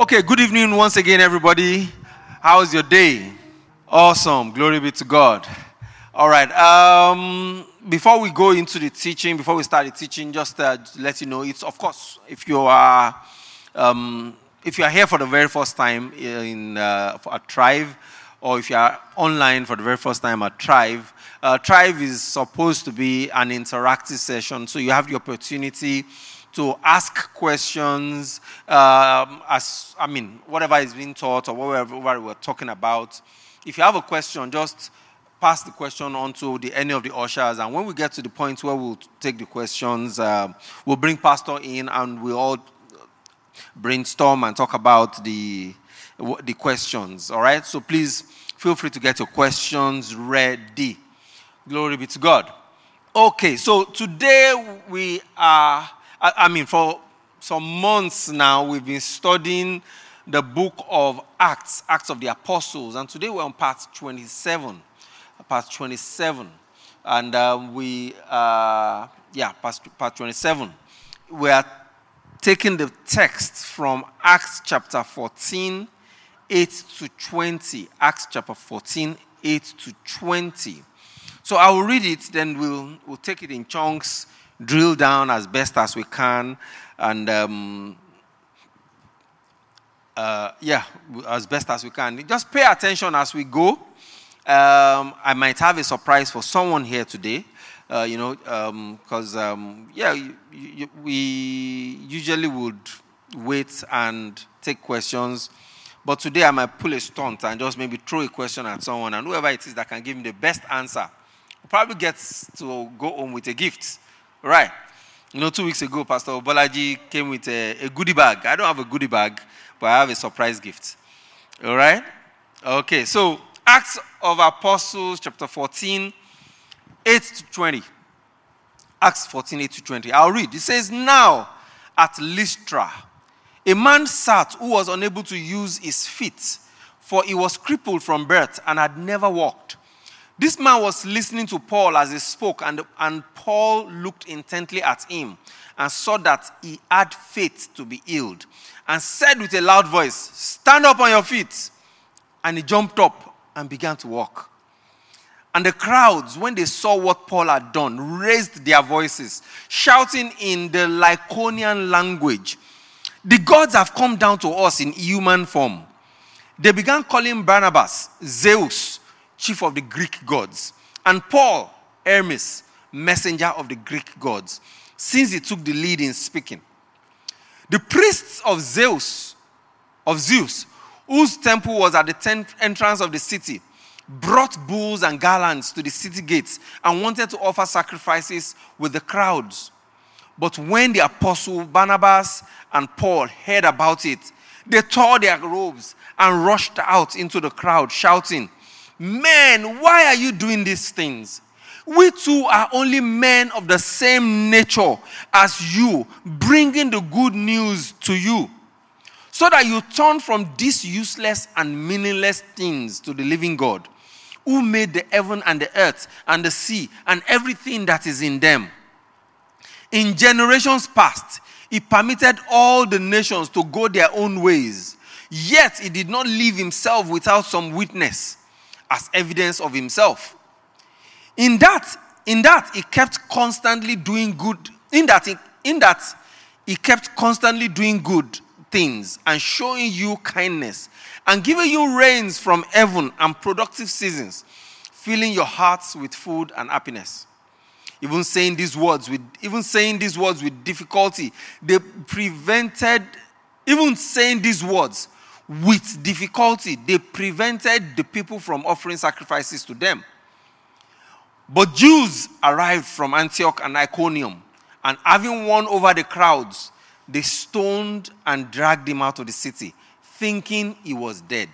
Okay, good evening once again, everybody. How's your day? Awesome. Glory be to God. All right. Um, before we go into the teaching, before we start the teaching, just uh, let you know, it's of course if you are um, if you are here for the very first time in uh, a tribe, or if you are online for the very first time at tribe, uh, tribe is supposed to be an interactive session, so you have the opportunity to ask questions um, as I mean whatever is being taught or whatever we're talking about. If you have a question, just pass the question on to the, any of the ushers, and when we get to the point where we'll take the questions, um, we'll bring pastor in and we'll all brainstorm and talk about the the questions. All right. So please feel free to get your questions ready. Glory be to God. Okay, so today we are, I, I mean, for some months now, we've been studying the book of Acts, Acts of the Apostles, and today we're on part 27. Part 27. And uh, we, uh, yeah, part, part 27. We are taking the text from Acts chapter 14, 8 to 20. Acts chapter 14, 8 to 20. So I will read it, then we'll, we'll take it in chunks, drill down as best as we can, and um, uh, yeah, as best as we can. Just pay attention as we go. Um, I might have a surprise for someone here today, uh, you know, because, um, yeah, you, you, we usually would wait and take questions. But today I might pull a stunt and just maybe throw a question at someone, and whoever it is that can give me the best answer probably gets to go home with a gift. Right. You know, two weeks ago, Pastor Bolaji came with a, a goodie bag. I don't have a goodie bag, but I have a surprise gift. All right? Okay, so Acts of Apostles, chapter 14, 8 to 20. Acts 14, 8 to 20. I'll read. It says, Now at Lystra, a man sat who was unable to use his feet, for he was crippled from birth and had never walked. This man was listening to Paul as he spoke, and, and Paul looked intently at him and saw that he had faith to be healed, and said with a loud voice, Stand up on your feet. And he jumped up and began to walk. And the crowds, when they saw what Paul had done, raised their voices, shouting in the Lycaonian language, The gods have come down to us in human form. They began calling Barnabas Zeus chief of the Greek gods, and Paul, Hermes, messenger of the Greek gods, since he took the lead in speaking. The priests of Zeus, of Zeus, whose temple was at the tenth entrance of the city, brought bulls and garlands to the city gates and wanted to offer sacrifices with the crowds. But when the apostle Barnabas and Paul heard about it, they tore their robes and rushed out into the crowd, shouting, Men, why are you doing these things? We too are only men of the same nature as you, bringing the good news to you, so that you turn from these useless and meaningless things to the living God, who made the heaven and the earth and the sea and everything that is in them. In generations past, he permitted all the nations to go their own ways, yet he did not leave himself without some witness as evidence of himself. In that, in that he kept constantly doing good. In that, in that he kept constantly doing good things and showing you kindness and giving you rains from heaven and productive seasons, filling your hearts with food and happiness. Even saying these words with even saying these words with difficulty, they prevented even saying these words with difficulty, they prevented the people from offering sacrifices to them. But Jews arrived from Antioch and Iconium, and having won over the crowds, they stoned and dragged him out of the city, thinking he was dead.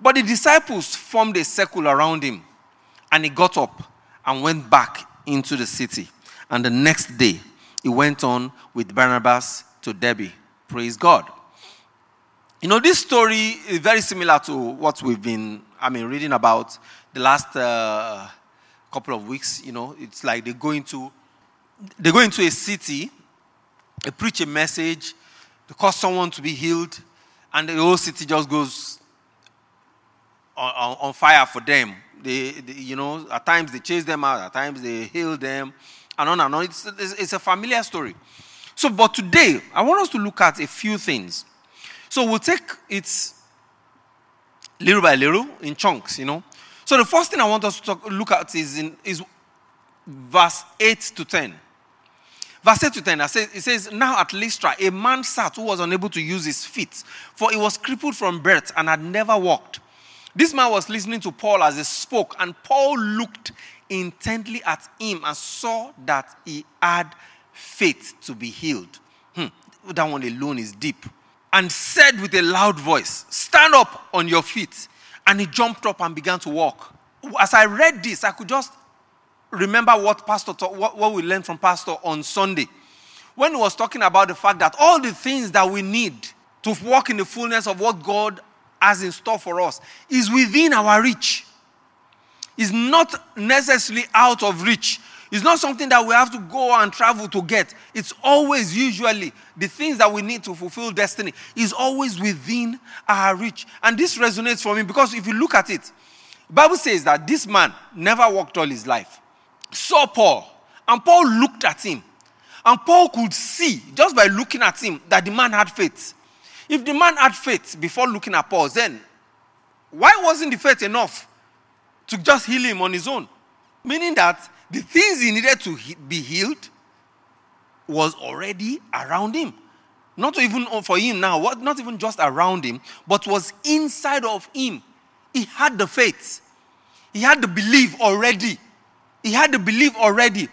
But the disciples formed a circle around him, and he got up and went back into the city. And the next day, he went on with Barnabas to Derbe. Praise God. You know, this story is very similar to what we've been, I mean, reading about the last uh, couple of weeks. You know, it's like they go into, they go into a city, they preach a message, they cause someone to be healed, and the whole city just goes on, on, on fire for them. They, they, you know, at times they chase them out, at times they heal them, and on and on. It's, it's, it's a familiar story. So, but today, I want us to look at a few things. So, we'll take it little by little in chunks, you know. So, the first thing I want us to talk, look at is, in, is verse 8 to 10. Verse 8 to 10, it says, Now at Lystra, a man sat who was unable to use his feet, for he was crippled from birth and had never walked. This man was listening to Paul as he spoke, and Paul looked intently at him and saw that he had faith to be healed. Hmm, that one alone is deep. And said with a loud voice, Stand up on your feet. And he jumped up and began to walk. As I read this, I could just remember what Pastor what, what we learned from Pastor on Sunday. When he was talking about the fact that all the things that we need to walk in the fullness of what God has in store for us is within our reach. Is not necessarily out of reach. It's not something that we have to go and travel to get. It's always usually the things that we need to fulfill destiny is always within our reach. And this resonates for me because if you look at it, Bible says that this man never walked all his life. Saw Paul, and Paul looked at him. And Paul could see, just by looking at him, that the man had faith. If the man had faith before looking at Paul, then why wasn't the faith enough to just heal him on his own? Meaning that the things he needed to be healed was already around him. Not even for him now, not even just around him, but was inside of him. He had the faith. He had the belief already. He had the belief already.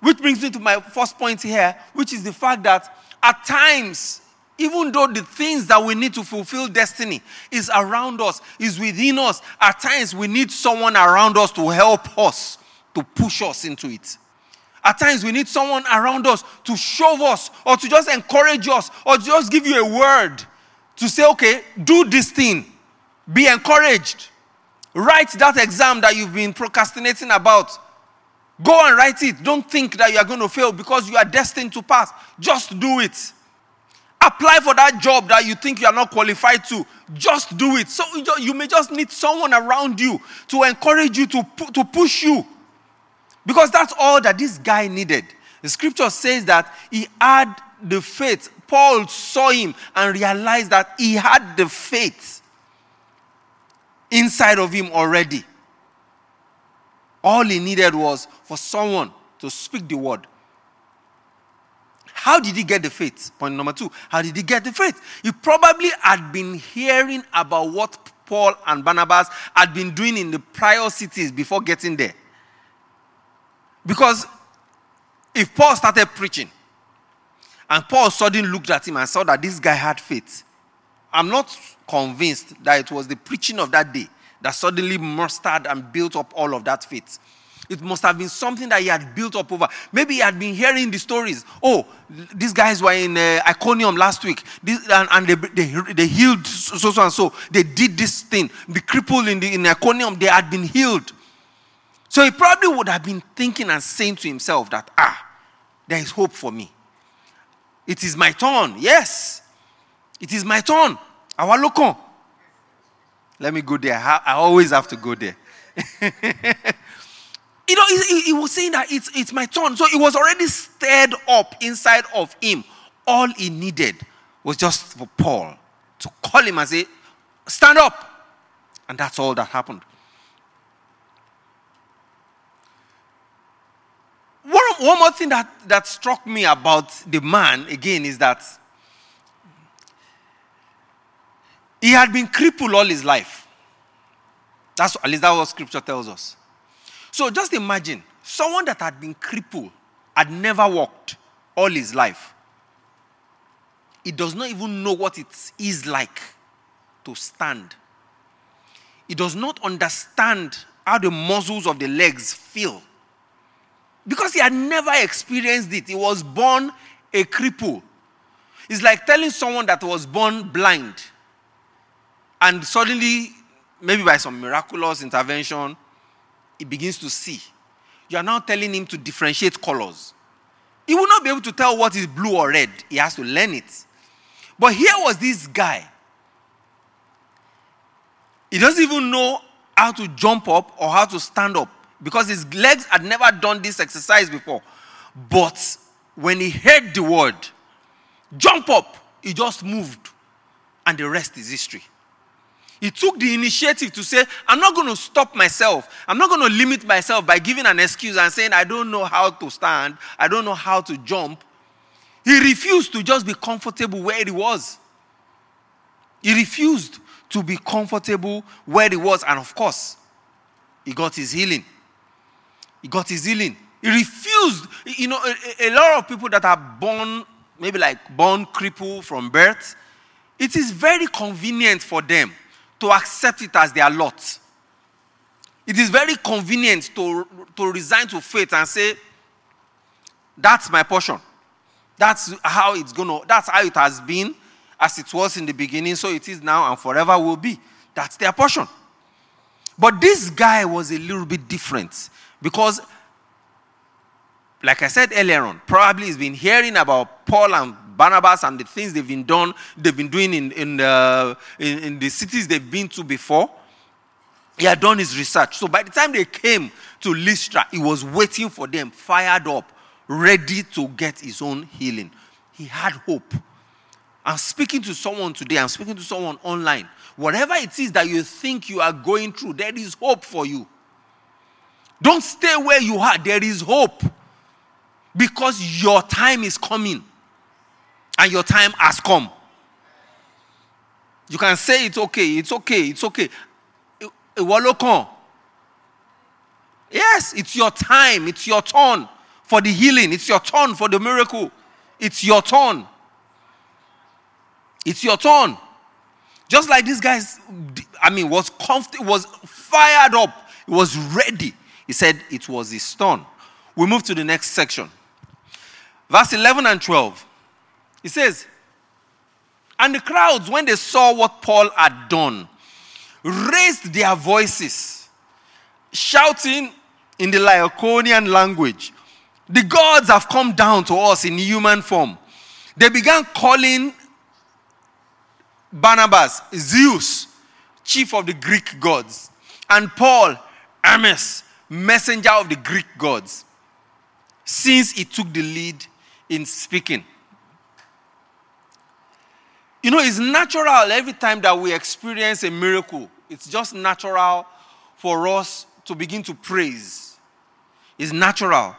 Which brings me to my first point here, which is the fact that at times even though the things that we need to fulfill destiny is around us, is within us, at times we need someone around us to help us, to push us into it. At times we need someone around us to show us or to just encourage us or just give you a word to say, okay, do this thing. Be encouraged. Write that exam that you've been procrastinating about. Go and write it. Don't think that you are going to fail because you are destined to pass. Just do it. Apply for that job that you think you are not qualified to. Just do it. So you may just need someone around you to encourage you, to, to push you. Because that's all that this guy needed. The scripture says that he had the faith. Paul saw him and realized that he had the faith inside of him already. All he needed was for someone to speak the word how did he get the faith? Point number two. How did he get the faith? He probably had been hearing about what Paul and Barnabas had been doing in the prior cities before getting there. Because if Paul started preaching and Paul suddenly looked at him and saw that this guy had faith, I'm not convinced that it was the preaching of that day that suddenly mustered and built up all of that faith. It must have been something that he had built up over. Maybe he had been hearing the stories. Oh, these guys were in uh, Iconium last week, this, and, and they, they, they, healed so, so and so. They did this thing. The cripple in, the, in Iconium, they had been healed. So he probably would have been thinking and saying to himself that, ah, there is hope for me. It is my turn. Yes, it is my turn. Local. Let me go there. I always have to go there. You know, he, he, was saying that it's, it's my turn. So it was already stirred up inside of him. All he needed was just for Paul to call him and say, Stand up. And that's all that happened. One, one more thing that, that struck me about the man, again, is that he had been crippled all his life. That's at least that's what scripture tells us. So just imagine someone that had been crippled, had never walked all his life. He does not even know what it is like to stand. He does not understand how the muscles of the legs feel. because he had never experienced it. He was born a cripple. It's like telling someone that was born blind and suddenly, maybe by some miraculous intervention, he begins to see. You are now telling him to differentiate colors. He will not be able to tell what is blue or red. He has to learn it. But here was this guy. He doesn't even know how to jump up or how to stand up because his legs had never done this exercise before. But when he heard the word, jump up, he just moved. And the rest is history. He took the initiative to say, I'm not going to stop myself. I'm not going to limit myself by giving an excuse and saying, I don't know how to stand. I don't know how to jump. He refused to just be comfortable where he was. He refused to be comfortable where he was. And of course, he got his healing. He got his healing. He refused. You know, a, a lot of people that are born, maybe like born crippled from birth, it is very convenient for them to accept it as their lot. It is very convenient to, to resign to faith and say, That's my portion. That's how it's gonna, that's how it has been, as it was in the beginning, so it is now and forever will be. That's their portion. But this guy was a little bit different because, like I said earlier on, probably he's been hearing about Paul and Barnabas and the things they've been done, they've been doing in, in, the, in, in the cities they've been to before. He had done his research. So by the time they came to Lystra, he was waiting for them, fired up, ready to get his own healing. He had hope. I'm speaking to someone today, I'm speaking to someone online. Whatever it is that you think you are going through, there is hope for you. Don't stay where you are, there is hope. Because your time is coming and your time has come. You can say it's okay, it's okay, it's okay. Yes, it's your time, it's your turn for the healing, it's your turn for the miracle. It's your turn. It's your turn. Just like this guys, I mean, was comfort, was fired up, he was ready. He said it was his turn. We move to the next section. Verse 11 and 12. He says, And the crowds, when they saw what Paul had done, raised their voices, shouting in the Lycaonian language, The gods have come down to us in human form. They began calling Barnabas Zeus, chief of the Greek gods, and Paul Hermes, messenger of the Greek gods, since he took the lead in speaking. You know, it's natural every time that we experience a miracle, it's just natural for us to begin to praise. It's natural.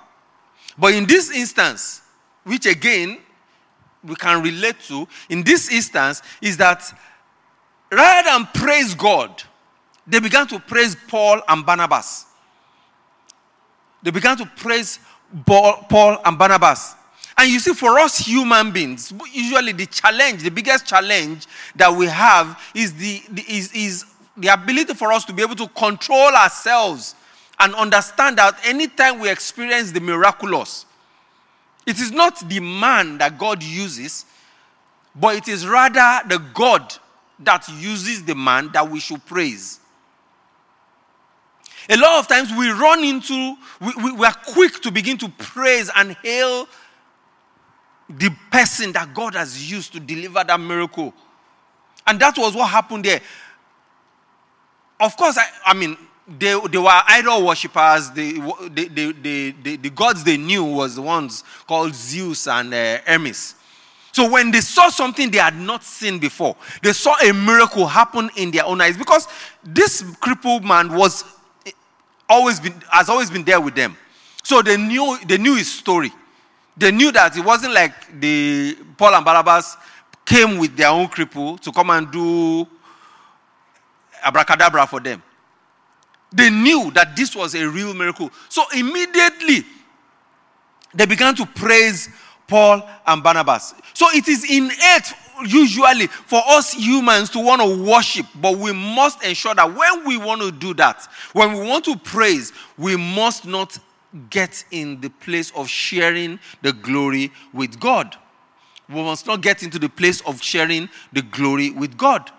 But in this instance, which again we can relate to, in this instance, is that rather than praise God, they began to praise Paul and Barnabas. They began to praise Paul and Barnabas. And you see, for us human beings, usually the challenge, the biggest challenge that we have is the, is, is the ability for us to be able to control ourselves and understand that anytime we experience the miraculous, it is not the man that God uses, but it is rather the God that uses the man that we should praise. A lot of times we run into, we, we, we are quick to begin to praise and hail the person that God has used to deliver that miracle. And that was what happened there. Of course, I, I mean, they, they were idol worshippers. The, the, the, the, the, gods they knew was the ones called Zeus and uh, Hermes. So when they saw something they had not seen before, they saw a miracle happen in their own eyes because this crippled man was eh, always been has always been there with them. So they knew they knew his story. They knew that it wasn't like the Paul and Barnabas came with their own cripple to come and do abracadabra for them. They knew that this was a real miracle. So immediately they began to praise Paul and Barnabas. So it is innate usually for us humans to want to worship, but we must ensure that when we want to do that, when we want to praise, we must not get in the place of sharing the glory with God. We must not get into the place of sharing the glory with God.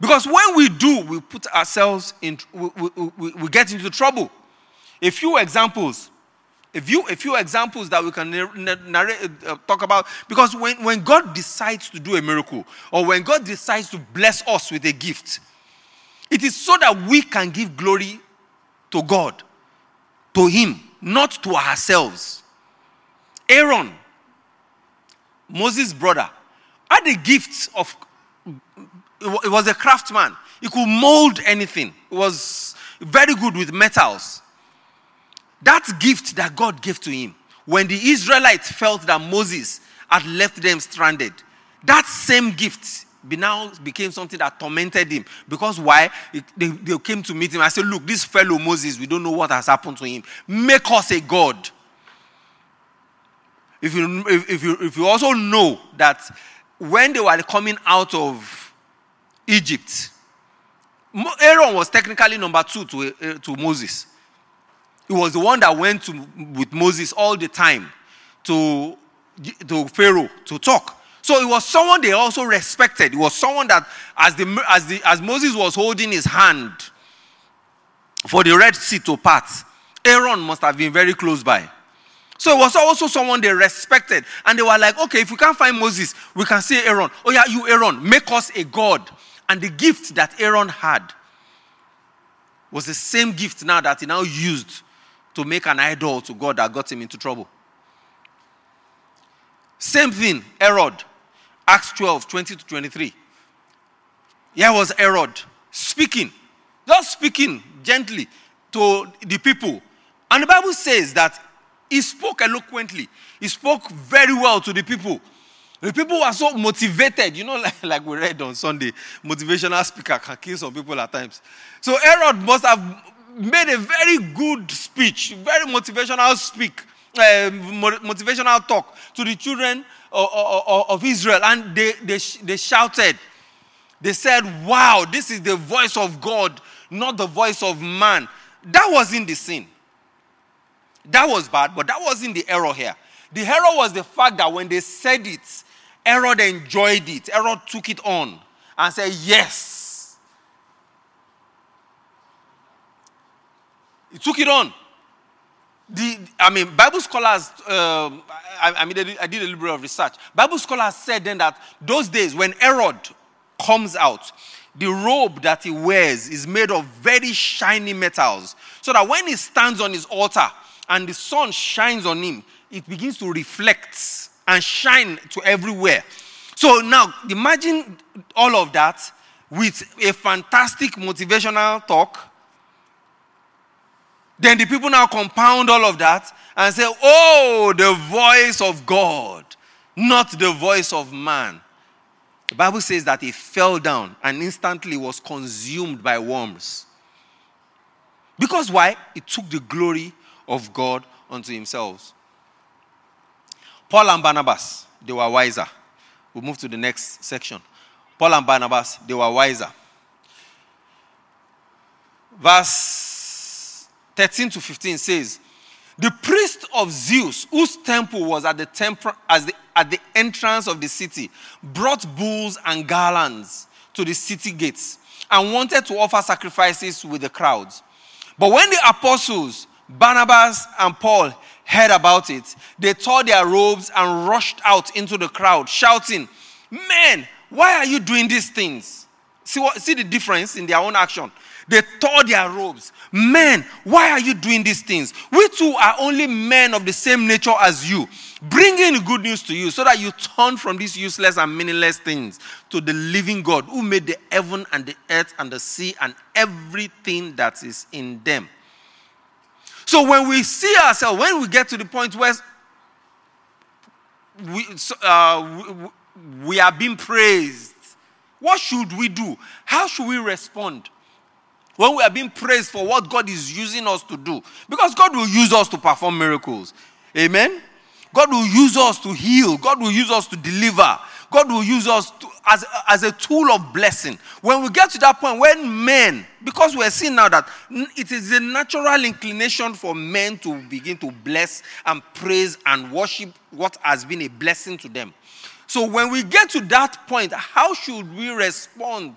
Because when we do, we put ourselves in, we, we, we, get into trouble. A few examples. A few, a few examples that we can narrate, uh, talk about. Because when, when God decides to do a miracle, or when God decides to bless us with a gift, it is so that we can give glory to God, to Him, not to ourselves. Aaron, Moses' brother, had the gift of it was a craftsman. He could mold anything. He was very good with metals. That gift that God gave to him, when the Israelites felt that Moses had left them stranded, that same gift now became something that tormented him. Because why? They, they came to meet him. I said, Look, this fellow Moses, we don't know what has happened to him. Make us a God. If you, if, if you, if you also know that when they were coming out of Egypt. Aaron was technically number two to, uh, to Moses. He was the one that went to, with Moses all the time to, to Pharaoh to talk. So it was someone they also respected. It was someone that, as, the, as, the, as Moses was holding his hand for the Red Sea to part, Aaron must have been very close by. So it was also someone they respected. And they were like, okay, if we can't find Moses, we can say Aaron. Oh, yeah, you, Aaron, make us a God and the gift that Aaron had was the same gift now that he now used to make an idol to God that got him into trouble. Same thing, Herod, Acts 12, 20 to 23. Here was Herod speaking, just speaking gently to the people. And the Bible says that he spoke eloquently, he spoke very well to the people. The people were so motivated, you know, like, like we read on Sunday, motivational speaker can kill some people at times. So Herod must have made a very good speech, very motivational speak, uh, motivational talk to the children of, Israel, and they, they, they shouted. They said, "Wow, this is the voice of God, not the voice of man." That wasn't the sin. That was bad, but that wasn't the error here. The error was the fact that when they said it, Herod enjoyed it. Herod took it on and said, Yes. He took it on. The, I mean, Bible scholars, um, I, I, mean, I did a little bit of research. Bible scholars said then that those days when Herod comes out, the robe that he wears is made of very shiny metals. So that when he stands on his altar and the sun shines on him, it begins to reflect and shine to everywhere. So now imagine all of that with a fantastic motivational talk. Then the people now compound all of that and say, Oh, the voice of God, not the voice of man. The Bible says that he fell down and instantly was consumed by worms. Because why? He took the glory of God unto himself. Paul and Barnabas, they were wiser. We move to the next section. Paul and Barnabas, they were wiser. Verse 13 to 15 says, The priest of Zeus, whose temple was at the, temple, as the, at the entrance of the city, brought bulls and garlands to the city gates and wanted to offer sacrifices with the crowds. But when the apostles, Barnabas and Paul, heard about it, they tore their robes and rushed out into the crowd, shouting, Men, why are you doing these things? See, what, see the difference in their own action. They tore their robes. Men, why are you doing these things? We too are only men of the same nature as you, bringing good news to you so that you turn from these useless and meaningless things to the living God who made the heaven and the earth and the sea and everything that is in them. So when we see ourselves, when we get to the point where we, uh, we, we are being praised, what should we do? How should we respond? When we are being praised for what God is using us to do. Because God will use us to perform miracles. Amen? God will use us to heal. God will use us to deliver. God will use us to as, as a tool of blessing. When we get to that point when men, because we're seeing now that it is a natural inclination for men to begin to bless and praise and worship what has been a blessing to them. So when we get to that point, how should we respond?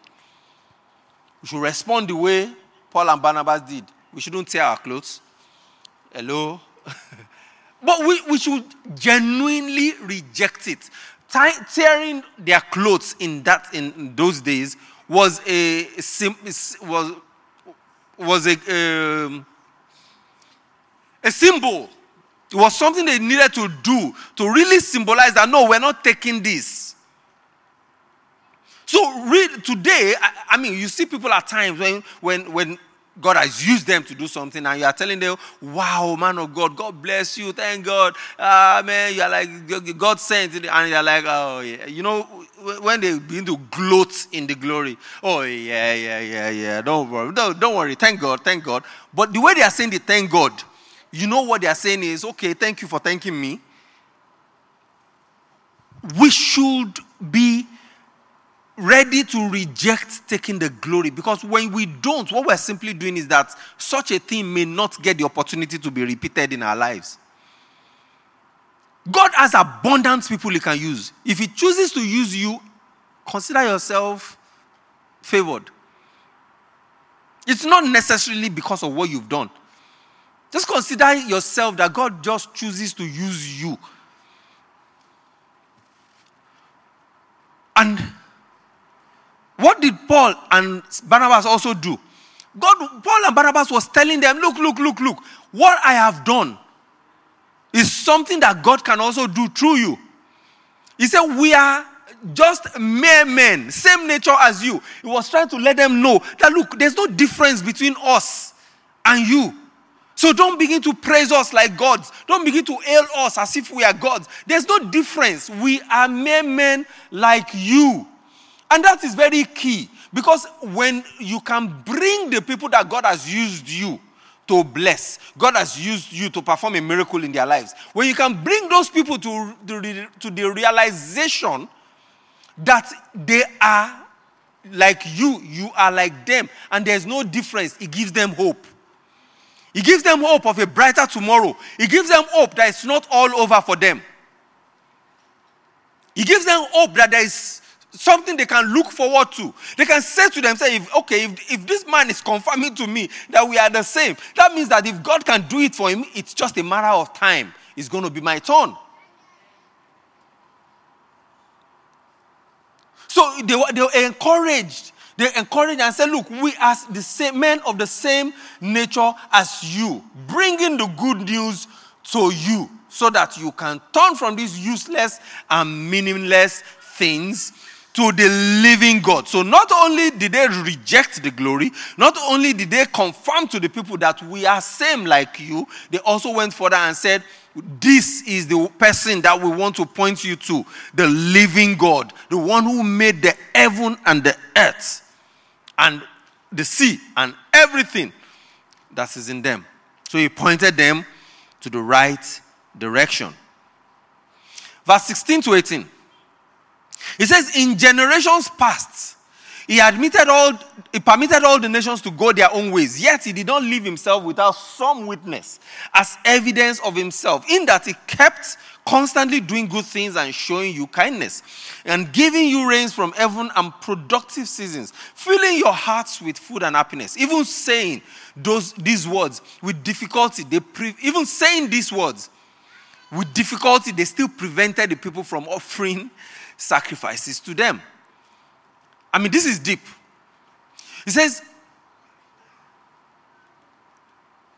We should respond the way Paul and Barnabas did. We shouldn't tear our clothes. Hello? but we, we should genuinely reject it. Tie- tearing their clothes in that in those days was a was was a um, a symbol. It was something they needed to do to really symbolize that no, we're not taking this. So read today, I, I mean, you see people at times when when when God has used them to do something, and you are telling them, "Wow, man of God, God bless you, thank God, ah man, you are like God sent," it," and you're like, "Oh yeah," you know, when they begin to gloat in the glory, "Oh yeah, yeah, yeah, yeah," don't worry, don't, don't worry, thank God, thank God. But the way they are saying the thank God, you know what they are saying is, "Okay, thank you for thanking me." We should be ready to reject taking the glory because when we don't, what we're simply doing is that such a thing may not get the opportunity to be repeated in our lives. God has abundant people He can use. If He chooses to use you, consider yourself favored. It's not necessarily because of what you've done. Just consider yourself that God just chooses to use you. And what did Paul and Barnabas also do? God, Paul and Barnabas was telling them, look, look, look, look, what I have done is something that God can also do through you. He said, we are just mere men, same nature as you. He was trying to let them know that, look, there's no difference between us and you. So don't begin to praise us like gods. Don't begin to hail us as if we are gods. There's no difference. We are mere men like you. And that is very key because when you can bring the people that God has used you to bless, God has used you to perform a miracle in their lives, when you can bring those people to the, to the realization that they are like you, you are like them, and there's no difference, it gives them hope. It gives them hope of a brighter tomorrow. It gives them hope that it's not all over for them. It gives them hope that there is something they can look forward to. They can say to themselves, if, okay, if, if this man is confirming to me that we are the same, that means that if God can do it for him, it's just a matter of time. It's going to be my turn. So they were, they were encouraged. They encouraged and said, Look, we are the same men of the same nature as you, bringing the good news to you so that you can turn from these useless and meaningless things to the living God. So not only did they reject the glory, not only did they confirm to the people that we are same like you, they also went further and said, this is the person that we want to point you to, the living God, the one who made the heaven and the earth and the sea and everything that is in them. So he pointed them to the right direction. Verse 16 to 18. He says, In generations past, he admitted all, he permitted all the nations to go their own ways, yet he did not leave himself without some witness as evidence of himself, in that he kept constantly doing good things and showing you kindness, and giving you rains from heaven and productive seasons, filling your hearts with food and happiness. Even saying those these words with difficulty, they pre- even saying these words with difficulty, they still prevented the people from offering sacrifices to them. I mean, this is deep. He says,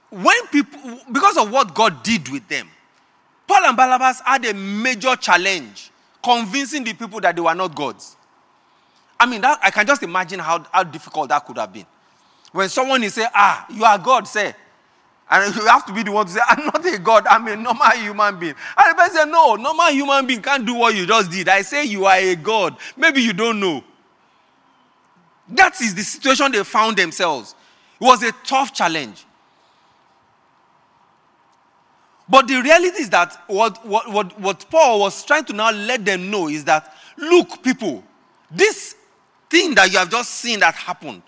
when people, because of what God did with them, Paul and Barnabas had a major challenge convincing the people that they were not gods. I mean, that, I can just imagine how, how difficult that could have been. When someone is saying, ah, you are God, say, and you have to be the one to say, I'm not a God, I'm a normal human being. And the person say, No, normal human being can't do what you just did. I say you are a God. Maybe you don't know. That is the situation they found themselves. It was a tough challenge. But the reality is that what, what, what, what Paul was trying to now let them know is that, look, people, This thing that you have just seen that happened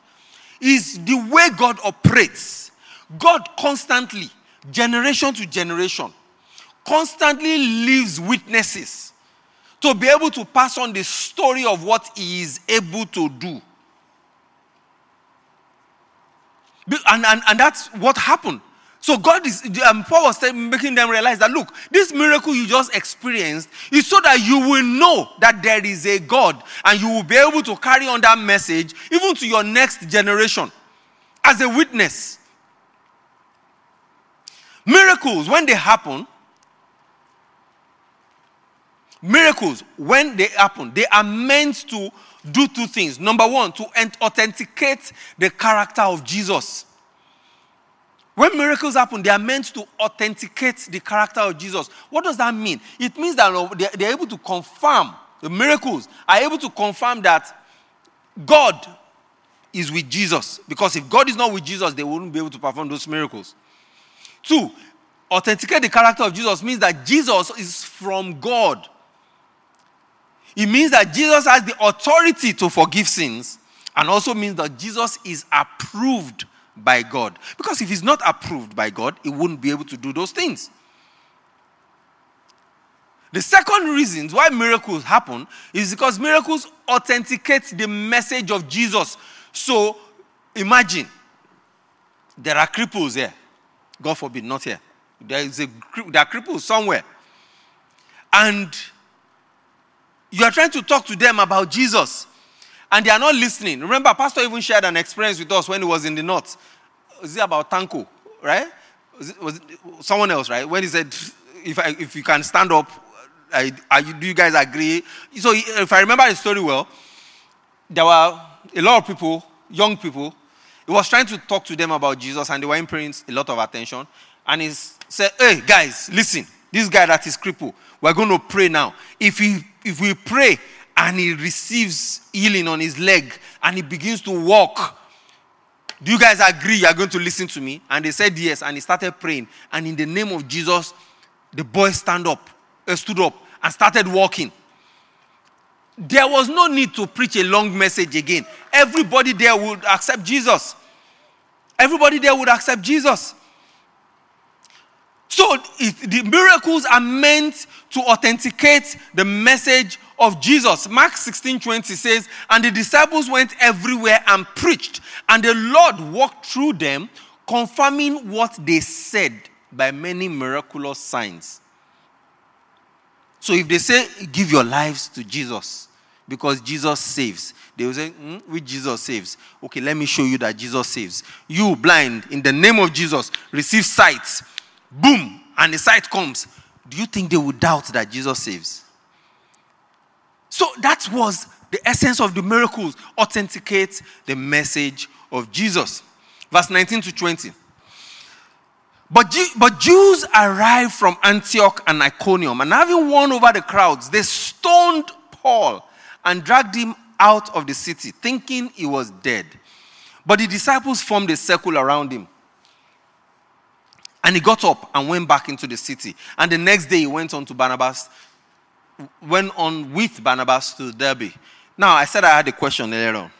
is the way God operates. God constantly, generation to generation, constantly leaves witnesses to be able to pass on the story of what he is able to do. And, and, and that's what happened. So God is, um, Paul was making them realize that look, this miracle you just experienced is so that you will know that there is a God and you will be able to carry on that message even to your next generation as a witness. Miracles, when they happen, miracles, when they happen, they are meant to do two things. Number one, to authenticate the character of Jesus. When miracles happen, they are meant to authenticate the character of Jesus. What does that mean? It means that they're able to confirm, the miracles are able to confirm that God is with Jesus. Because if God is not with Jesus, they wouldn't be able to perform those miracles. Two, authenticate the character of Jesus means that Jesus is from God. It means that Jesus has the authority to forgive sins and also means that Jesus is approved by God. Because if he's not approved by God, he wouldn't be able to do those things. The second reason why miracles happen is because miracles authenticate the message of Jesus. So imagine there are cripples here. God forbid, not here. There is a there are cripples somewhere. And you are trying to talk to them about Jesus. And they are not listening. Remember, Pastor even shared an experience with us when he was in the north. Was it about Tanko, right? Was it, was it someone else, right? When he said, if, I, if you can stand up, I, do you guys agree? So, if I remember the story well, there were a lot of people, young people. He was trying to talk to them about Jesus, and they weren't paying a lot of attention. And he said, Hey, guys, listen. This guy that is crippled, we're going to pray now. If, he, if we pray and he receives healing on his leg and he begins to walk, do you guys agree you are going to listen to me? And they said yes, and he started praying. And in the name of Jesus, the boy stand up, uh, stood up and started walking. There was no need to preach a long message again. Everybody there would accept Jesus. Everybody there would accept Jesus. So the miracles are meant to authenticate the message of Jesus. Mark 16 20 says, And the disciples went everywhere and preached, and the Lord walked through them, confirming what they said by many miraculous signs. So if they say, Give your lives to Jesus, because Jesus saves, they will say, "Hmm, Which Jesus saves? Okay, let me show you that Jesus saves. You, blind, in the name of Jesus, receive sight. Boom, and the sight comes. Do you think they would doubt that Jesus saves? So that was the essence of the miracles authenticate the message of Jesus. Verse 19 to 20. But, but Jews arrived from Antioch and Iconium, and having won over the crowds, they stoned Paul and dragged him out of the city, thinking he was dead. But the disciples formed a circle around him. And he got up and went back into the city. And the next day he went on to Barnabas, went on with Barnabas to Derbe. Now I said I had a question earlier on.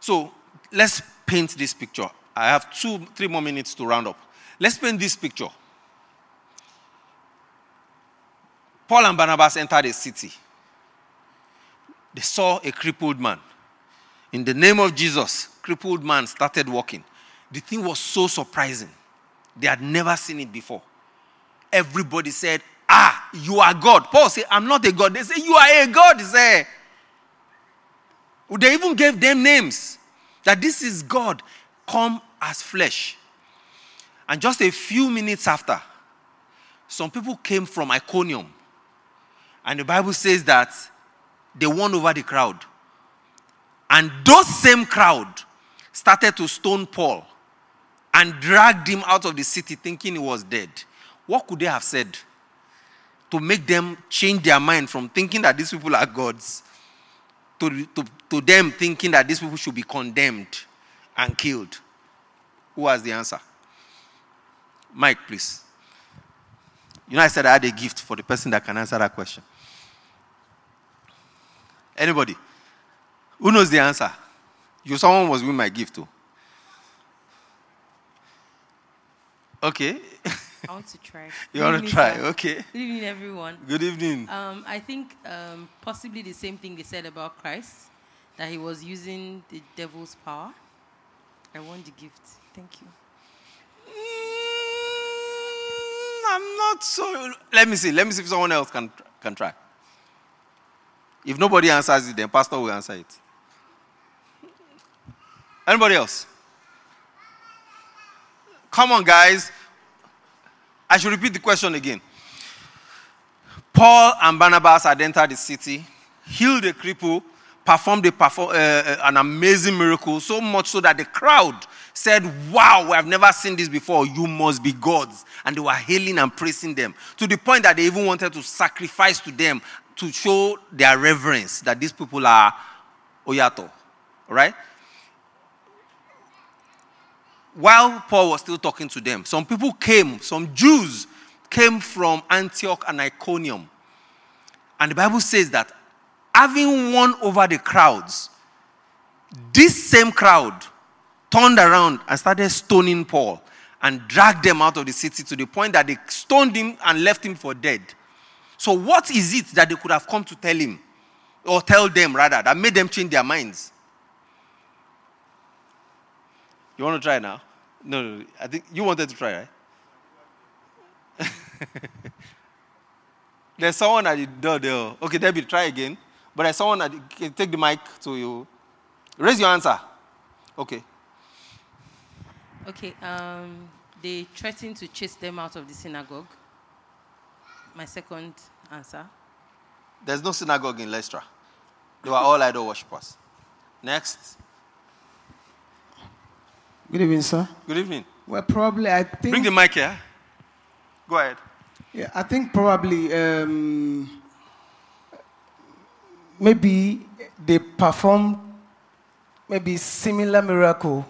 So let's paint this picture. I have two, three more minutes to round up. Let's paint this picture. Paul and Barnabas entered a city. They saw a crippled man. In the name of Jesus, crippled man started walking. The thing was so surprising. They had never seen it before. Everybody said, Ah, you are God. Paul said, I'm not a God. They say, You are a God. He said, They even gave them names that this is God come as flesh. And just a few minutes after, some people came from Iconium. And the Bible says that they won over the crowd. And those same crowd started to stone Paul and dragged him out of the city thinking he was dead. What could they have said to make them change their mind from thinking that these people are gods to, to, to them thinking that these people should be condemned and killed? Who has the answer? Mike, please. You know, I said I had a gift for the person that can answer that question. Anybody? Who knows the answer? You, someone was with my gift too. Okay. I want to try. you Good want to try? sir. Okay. Good evening, everyone. Good evening. Um, I think um, possibly the same thing they said about Christ, that he was using the devil's power. I want the gift. Thank you. Mm, I'm not so. Let me see. Let me see if someone else can can try. If nobody answers it, then pastor will answer it. Anybody else? Come on, guys. I should repeat the question again. Paul and Barnabas had entered the city, healed a cripple, performed a uh, uh, an amazing miracle, so much so that the crowd said, Wow, have never seen this before. You must be gods. And they were hailing and praising them to the point that they even wanted to sacrifice to them to show their reverence that these people are Oyato. Right? while Paul was still talking to them, some people came, some Jews came from Antioch and Iconium. And the Bible says that having won over the crowds, this same crowd turned around and started stoning Paul and dragged them out of the city to the point that they stoned him and left him for dead. So, what is it that they could have come to tell him, or tell them rather, that made them change their minds? You want to try now? No, no. I think you wanted to try, right? there's someone at the door there. Okay, Debbie, try again. But there's someone at the, can take the mic to you. Raise your answer. Okay. Okay, um, they threatened to chase them out of the synagogue. My second answer. There's no synagogue in Lystra. They were all idol worshippers. Next. Good evening, sir. Good evening. Well, probably I think. Bring the mic here. Go ahead. Yeah, I think probably um, maybe they perform maybe similar miracle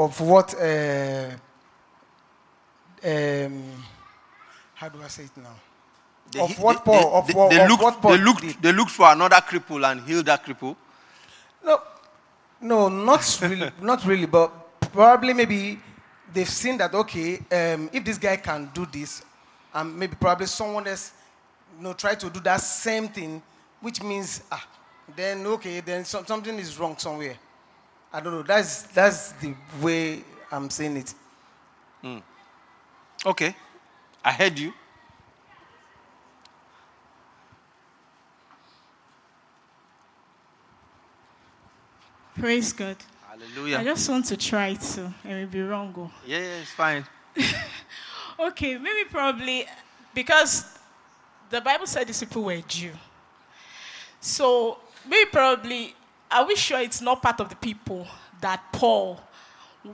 of what uh, um, how do I say it now? They, Of what they- Paul- they- of they- what- they of looked, what Paul they, looked, they looked for another cripple and healed that cripple. No, no, not really, not really, but probably maybe they've seen that okay, um, if this guy can do this, and maybe probably someone else, you know, try to do that same thing, which means ah, then okay, then some, something is wrong somewhere. I don't know. That's that's the way I'm saying it. Hmm. Okay. I heard you. Praise God. Hallelujah. I just want to try it too. I may be wrong. oh. Yeah, yeah, it's fine. Okay, maybe probably because the Bible said these people were Jew. So maybe probably are we sure it's not part of the people that Paul,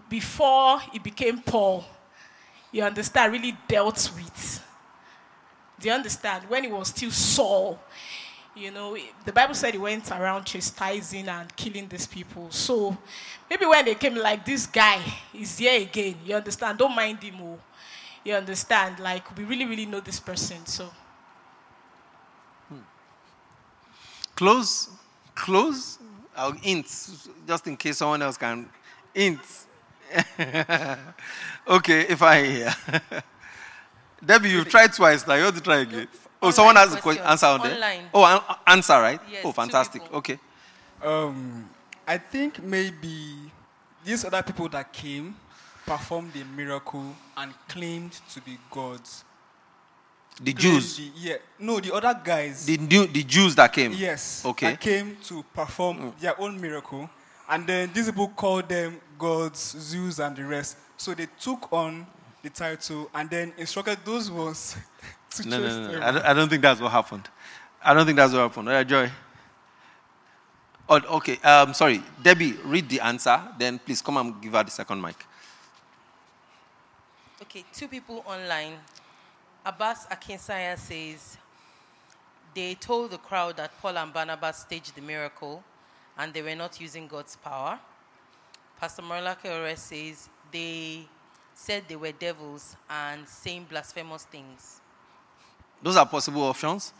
before he became Paul, you understand, really dealt with? Do you understand? When he was still Saul, you know, the Bible said he went around chastising and killing these people. So maybe when they came, like, this guy is here again, you understand? Don't mind him. Oh. You understand? Like, we really, really know this person. So hmm. Close. Close. I'll int, just in case someone else can int. okay, if I hear. Debbie, you've tried twice now. You have to try again? Oh, Online someone has a question. question, answer on there? Online. Oh, an- answer, right? Yes, oh, two fantastic. people. Okay. Um, I think maybe these other people that came performed a miracle and claimed to be gods. The Jews. the- yeah. No, the other guys. The, new, the Jews that came. yes. Okay. Mm. That came to perform their own miracle. And then this book called them gods, Zeus, and the rest. So they took on the title and then instructed those ones to No, no, no. them. no. I don't, I don't think that's what happened. I don't think that's what happened. Oh, Joy. Oh, okay. Um, sorry. Debbie, read the answer. Then please come and give her the second mic. Okay, two people online. Abbas Akinsanya says they told the crowd that Paul and Barnabas staged the miracle and they were not using God's power. Pastor Morlake Ore says they said they were devils and saying blasphemous things. Those are possible options,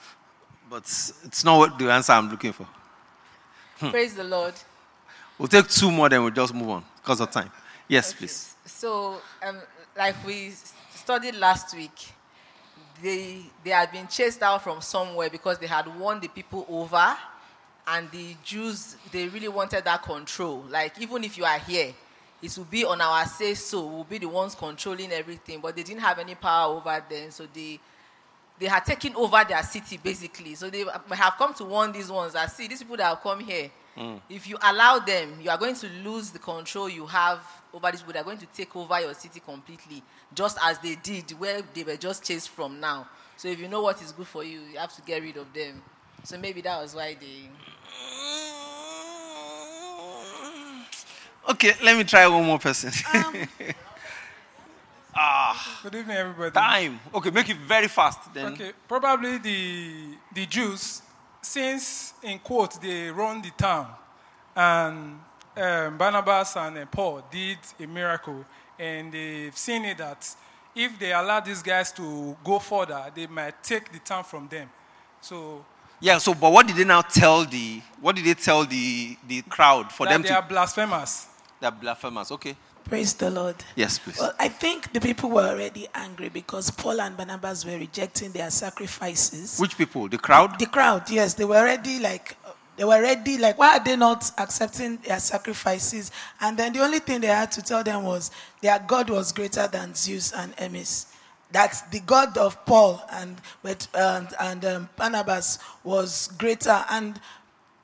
but it's not what the answer I'm looking for. Praise the Lord. We'll take two more, then we'll just move on because of time. Yes, please. So, um, like we studied last week, they they had been chased out from somewhere because they had won the people over, and the Jews they really wanted that control. Like even if you are here, it will be on our say so. We'll be the ones controlling everything, but they didn't have any power over them, so they they had taken over their city basically. So they have come to warn these ones that see these people that have come here. If you allow them, you are going to lose the control you have over this people. They are going to take over your city completely, just as they did where they were just chased from now. So if you know what is good for you, you have to get rid of them. So maybe that was why they. Okay, let me try one more person. Ah Good evening, everybody. time. Okay, make it very fast. Then. Okay, probably the the Jews, since in quote they run the town, and um, Barnabas and uh, Paul did a miracle, and they've seen it that if they allow these guys to go further, they might take the town from them. So Yeah. So, but what did they now tell the? What did they tell the the crowd for them they to? are blasphemous. They're blasphemous. Okay. Praise the Lord. Yes, please. Well, I think the people were already angry because Paul and Barnabas were rejecting their sacrifices. Which people? The crowd. The crowd, yes, they were already like, they were ready, like, why are they not accepting their sacrifices? And then the only thing they had to tell them was their God was greater than Zeus and Hermes. That the God of Paul and, with, and, and um, Barnabas was greater. And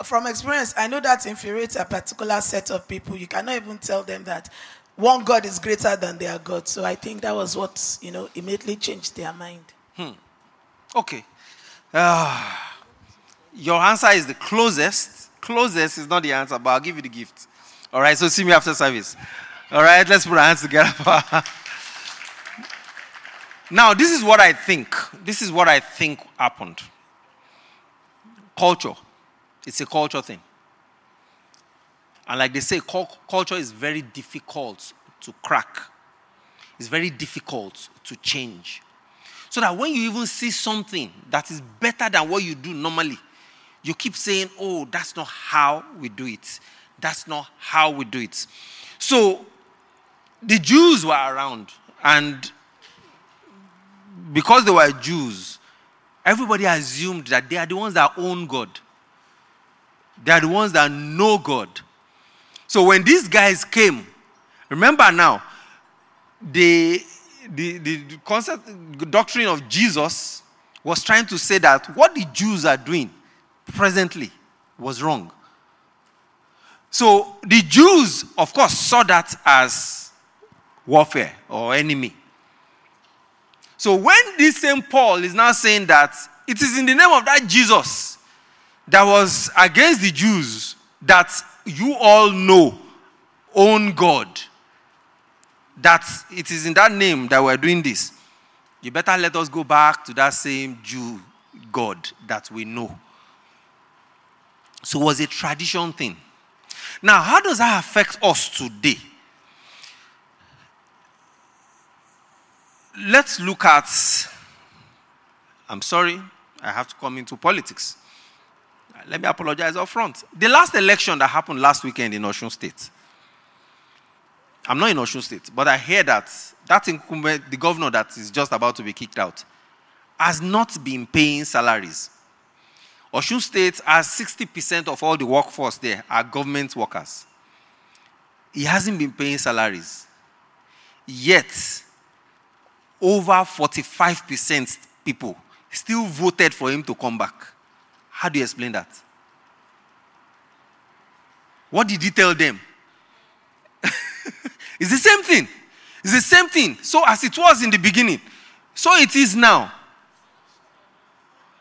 from experience, I know that infuriates a particular set of people. You cannot even tell them that one God is greater than their God. So I think that was what, you know, immediately changed their mind. Okay. Ah, your answer is the closest. Closest is not the answer, but I'll give you the gift. All right. So see me after service. All right. Let's put our hands together. now, this is what I think. This is what I think happened. Culture. It's a culture thing. And like they say, culture is very difficult to crack. It's very difficult to change. So that when you even see something that is better than what you do normally, you keep saying, oh, that's not how we do it. That's not how we do it. So the Jews were around, and because they were Jews, everybody assumed that they are the ones that own God. They are the ones that know God. So when these guys came, remember now, the, the, the, concept, the doctrine of Jesus was trying to say that what the Jews are doing presently was wrong. So the Jews, of course, saw that as warfare or enemy. So when this same Paul is now saying that it is in the name of that Jesus that was against the Jews that you all know own God, that it is in that name that we're doing this, you better let us go back to that same Jew God that we know. So it was a tradition thing. Now, how does that affect us today? Let's look at. I'm sorry, I have to come into politics. Let me apologize up front. The last election that happened last weekend in Osun State. I'm not in Osun State, but I hear that that incumbent, the governor that is just about to be kicked out, has not been paying salaries. Osun State has 60% of all the workforce there are government workers. He hasn't been paying salaries. Yet, over 45% people still voted for him to come back. How do you explain that? What did he tell them? it's the same thing. It's the same thing. So, as it was in the beginning, so it is now.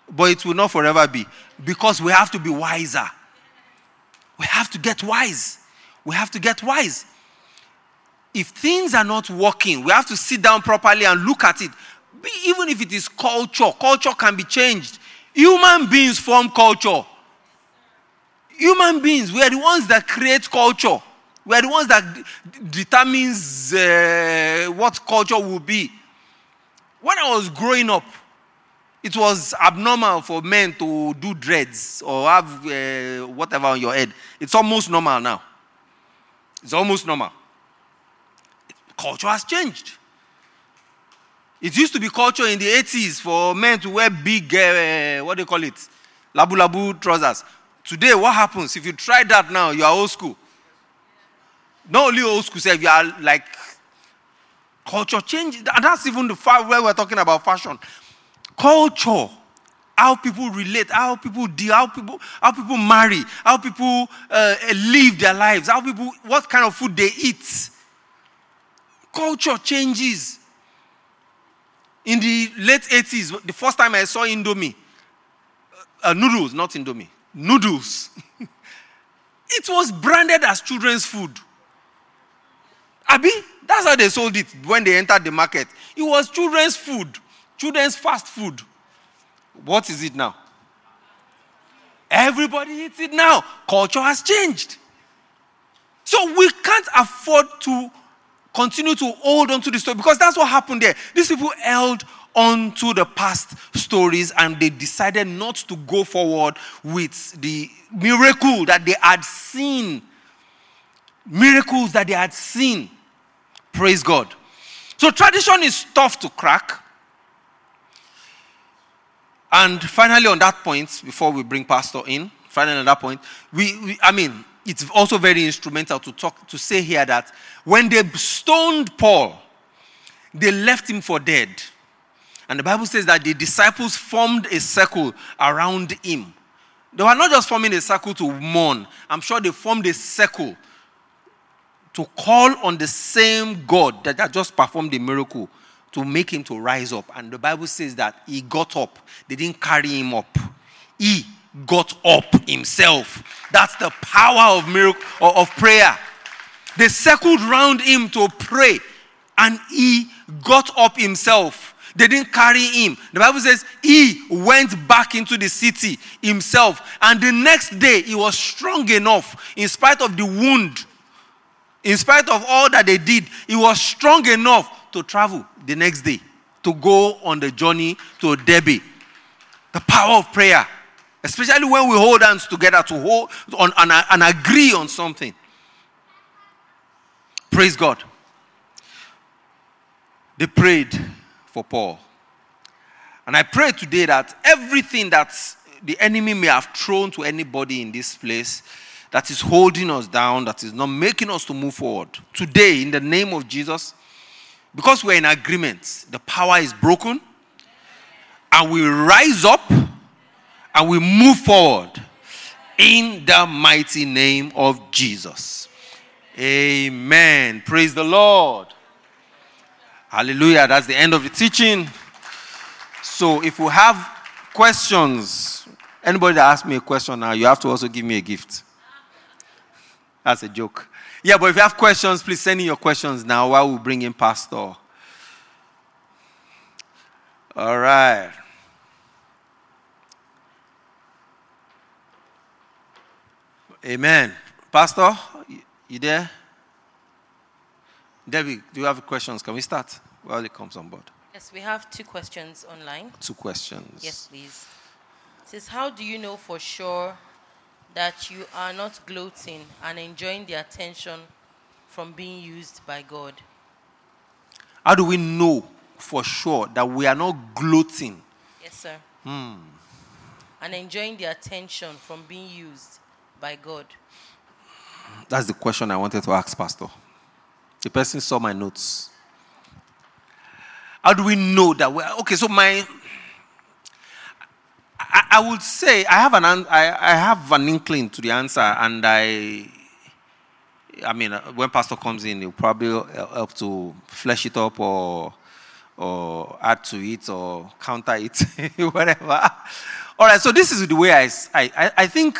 But it will not forever be because we have to be wiser. We have to get wise. We have to get wise. If things are not working, we have to sit down properly and look at it. Even if it is culture, culture can be changed. Human beings form culture. Human beings, we are the ones that create culture. We are the ones that d- determines uh, what culture will be. When I was growing up, It was abnormal for men to do dreads or have uh, whatever on your head. It's almost normal now. It's almost normal. Culture has changed. It used to be culture in the 80s for men to wear big, uh, what do you call it? Labu labu trousers. Today, what happens? If you try that now, you are old school. Not only old school, say if you are like culture change. And that's even the far where we're talking about fashion. Culture, how people relate, how people deal, how people, how people marry, how people uh, live their lives, how people, what kind of food they eat. Culture changes. In the late 80s, the first time I saw Indomie, uh, noodles, not Indomie, noodles. it was branded as children's food. Abi, that's how they sold it when they entered the market. It was children's food, children's fast food. What is it now? Everybody eats it now. Culture has changed. So we can't afford to continue to hold on to the story because that's what happened there. These people held on to the past stories and they decided not to go forward with the miracle that they had seen. Miracles that they had seen. Praise God. So tradition is tough to crack. And finally, on that point, before we bring Pastor in, finally on that point, we, we I mean, it's also very instrumental to talk to say here that when they stoned Paul, they left him for dead. And the Bible says that the disciples formed a circle around him. They were not just forming a circle to mourn, I'm sure they formed a circle to call on the same God that had just performed the miracle to make him to rise up. And the Bible says that he got up. They didn't carry him up. He got up himself. That's the power of miracle of prayer. They circled round him to pray, and he got up himself. They didn't carry him. The Bible says he went back into the city himself, and the next day he was strong enough, in spite of the wound, in spite of all that they did, he was strong enough to travel the next day to go on the journey to Derbe. The power of prayer. Especially when we hold hands together to hold on and, and agree on something. Praise God. They prayed for Paul. And I pray today that everything that the enemy may have thrown to anybody in this place that is holding us down, that is not making us to move forward, today, in the name of Jesus, because we're in agreement, the power is broken, and we rise up and we move forward in the mighty name of Jesus. Amen. Praise the Lord. Hallelujah. That's the end of the teaching. So if you have questions, anybody that asks me a question now, you have to also give me a gift. That's a joke. Yeah, but if you have questions, please send in your questions now while we bring in Pastor. All right. Amen. Pastor, you there? Debbie, do you have questions? Can we start while it comes on board? Yes, we have two questions online. Two questions. Yes, please. It says, How do you know for sure that you are not gloating and enjoying the attention from being used by God? How do we know for sure that we are not gloating? Yes, sir. Hmm. And enjoying the attention from being used by God. That's the question I wanted to ask, Pastor. The person saw my notes. How do we know that we're okay? So my, I, I would say I have an I, I have an inkling to the answer, and I, I mean, uh, when Pastor comes in, he'll probably help to flesh it up or or add to it or counter it, whatever. All right. So this is the way I I, I think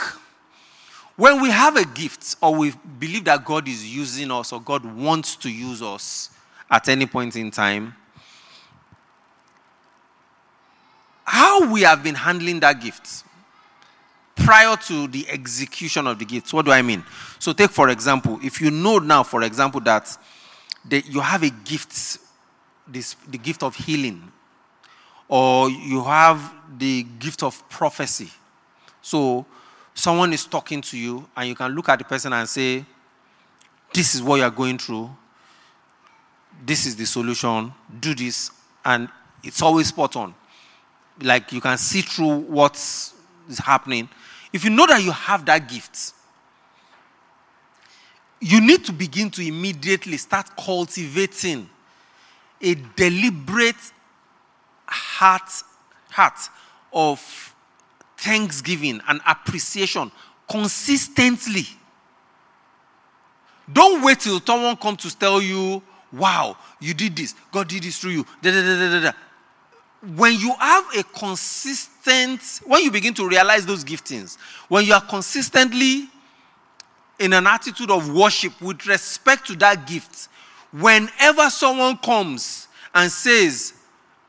when we have a gift or we believe that God is using us or God wants to use us at any point in time, how we have been handling that gift prior to the execution of the gift. What do I mean? So, take for example, if you know now, for example, that you have a gift, this, the gift of healing, or you have the gift of prophecy. So someone is talking to you, and you can look at the person and say, This is what you are going through. This is the solution. Do this. And it's always spot on. Like you can see through what's happening. If you know that you have that gift, you need to begin to immediately start cultivating a deliberate heart heart of thanksgiving and appreciation consistently. Don't wait till someone comes to tell you wow you did this. God did this through you. Da, da, da, when you have a consistent when you begin to realize those giftings when you are consistently in an attitude of worship with respect to that gift, whenever someone comes and says,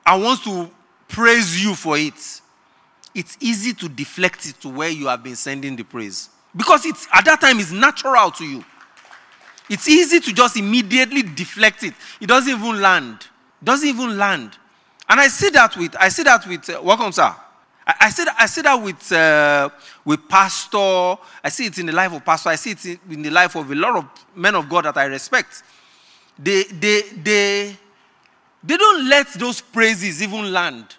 I want to praise you for it, it's easy to deflect it to where you have been sending the praise. Because it's at that time it's natural to you. It's easy to just immediately deflect it. It doesn't even land. Doesn't even land. And I see that with I see that with uh, welcome, sir. I, I see that, I see that with uh, with pastor. I see it in the life of pastor. I see it in, in the life of a lot of men of God that I respect. They they they they don't let those praises even land.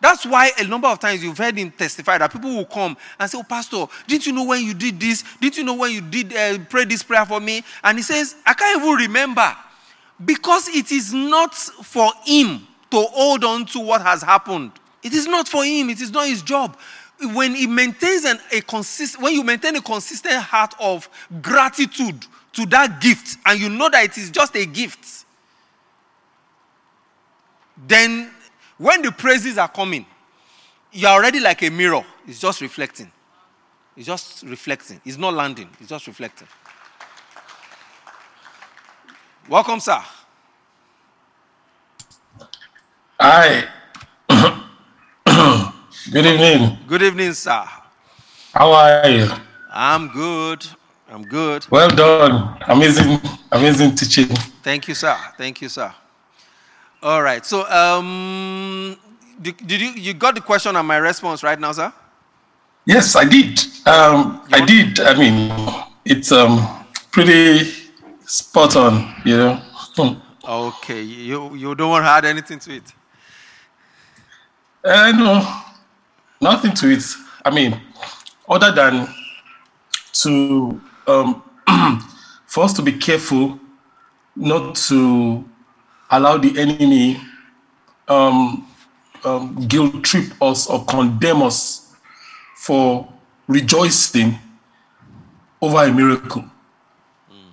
That's why a number of times you've heard him testify that people will come and say, Oh, Pastor, didn't you know when you did this? Didn't you know when you did uh, pray this prayer for me? And he says, I can't even remember because it is not for him to hold on to what has happened. It is not for him, it is not his job. When he maintains an, a consist, when you maintain a consistent heart of gratitude to that gift, and you know that it is just a gift, then when the praises are coming, you're already like a mirror. It's just reflecting. It's just reflecting. It's not landing. It's just reflecting. Welcome, sir. Hi. Good evening. Good evening, sir. How are you? I'm good. I'm good. Well done. Amazing, amazing teaching. Thank you, sir. Thank you, sir. All right. So, um, did, did you you got the question and my response right now, sir? Yes, I did. Um, I did. I mean, it's um pretty spot on. You know. Okay. You you don't want to add anything to it? Uh, no, nothing to it. I mean, other than to um, for us to be careful not to allow the enemy um, um, guilt trip us or condemn us for rejoicing over a miracle.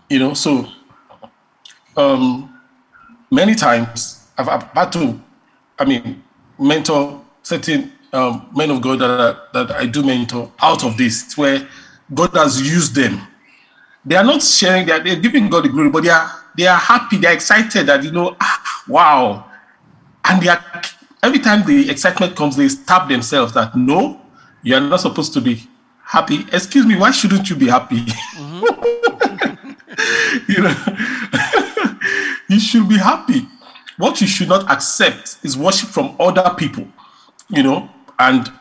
You know, so um, many times I've, I've had to, I mean, mentor certain um, men of God that, that I do mentor out of this, where God has used them. They are not sharing, they are, they're giving God the glory, but they are they are happy, they're excited that you know, ah, wow. And they are every time the excitement comes, they stab themselves that no, you are not supposed to be happy. Excuse me, why shouldn't you be happy? you know, you should be happy. What you should not accept is worship from other people, you know, and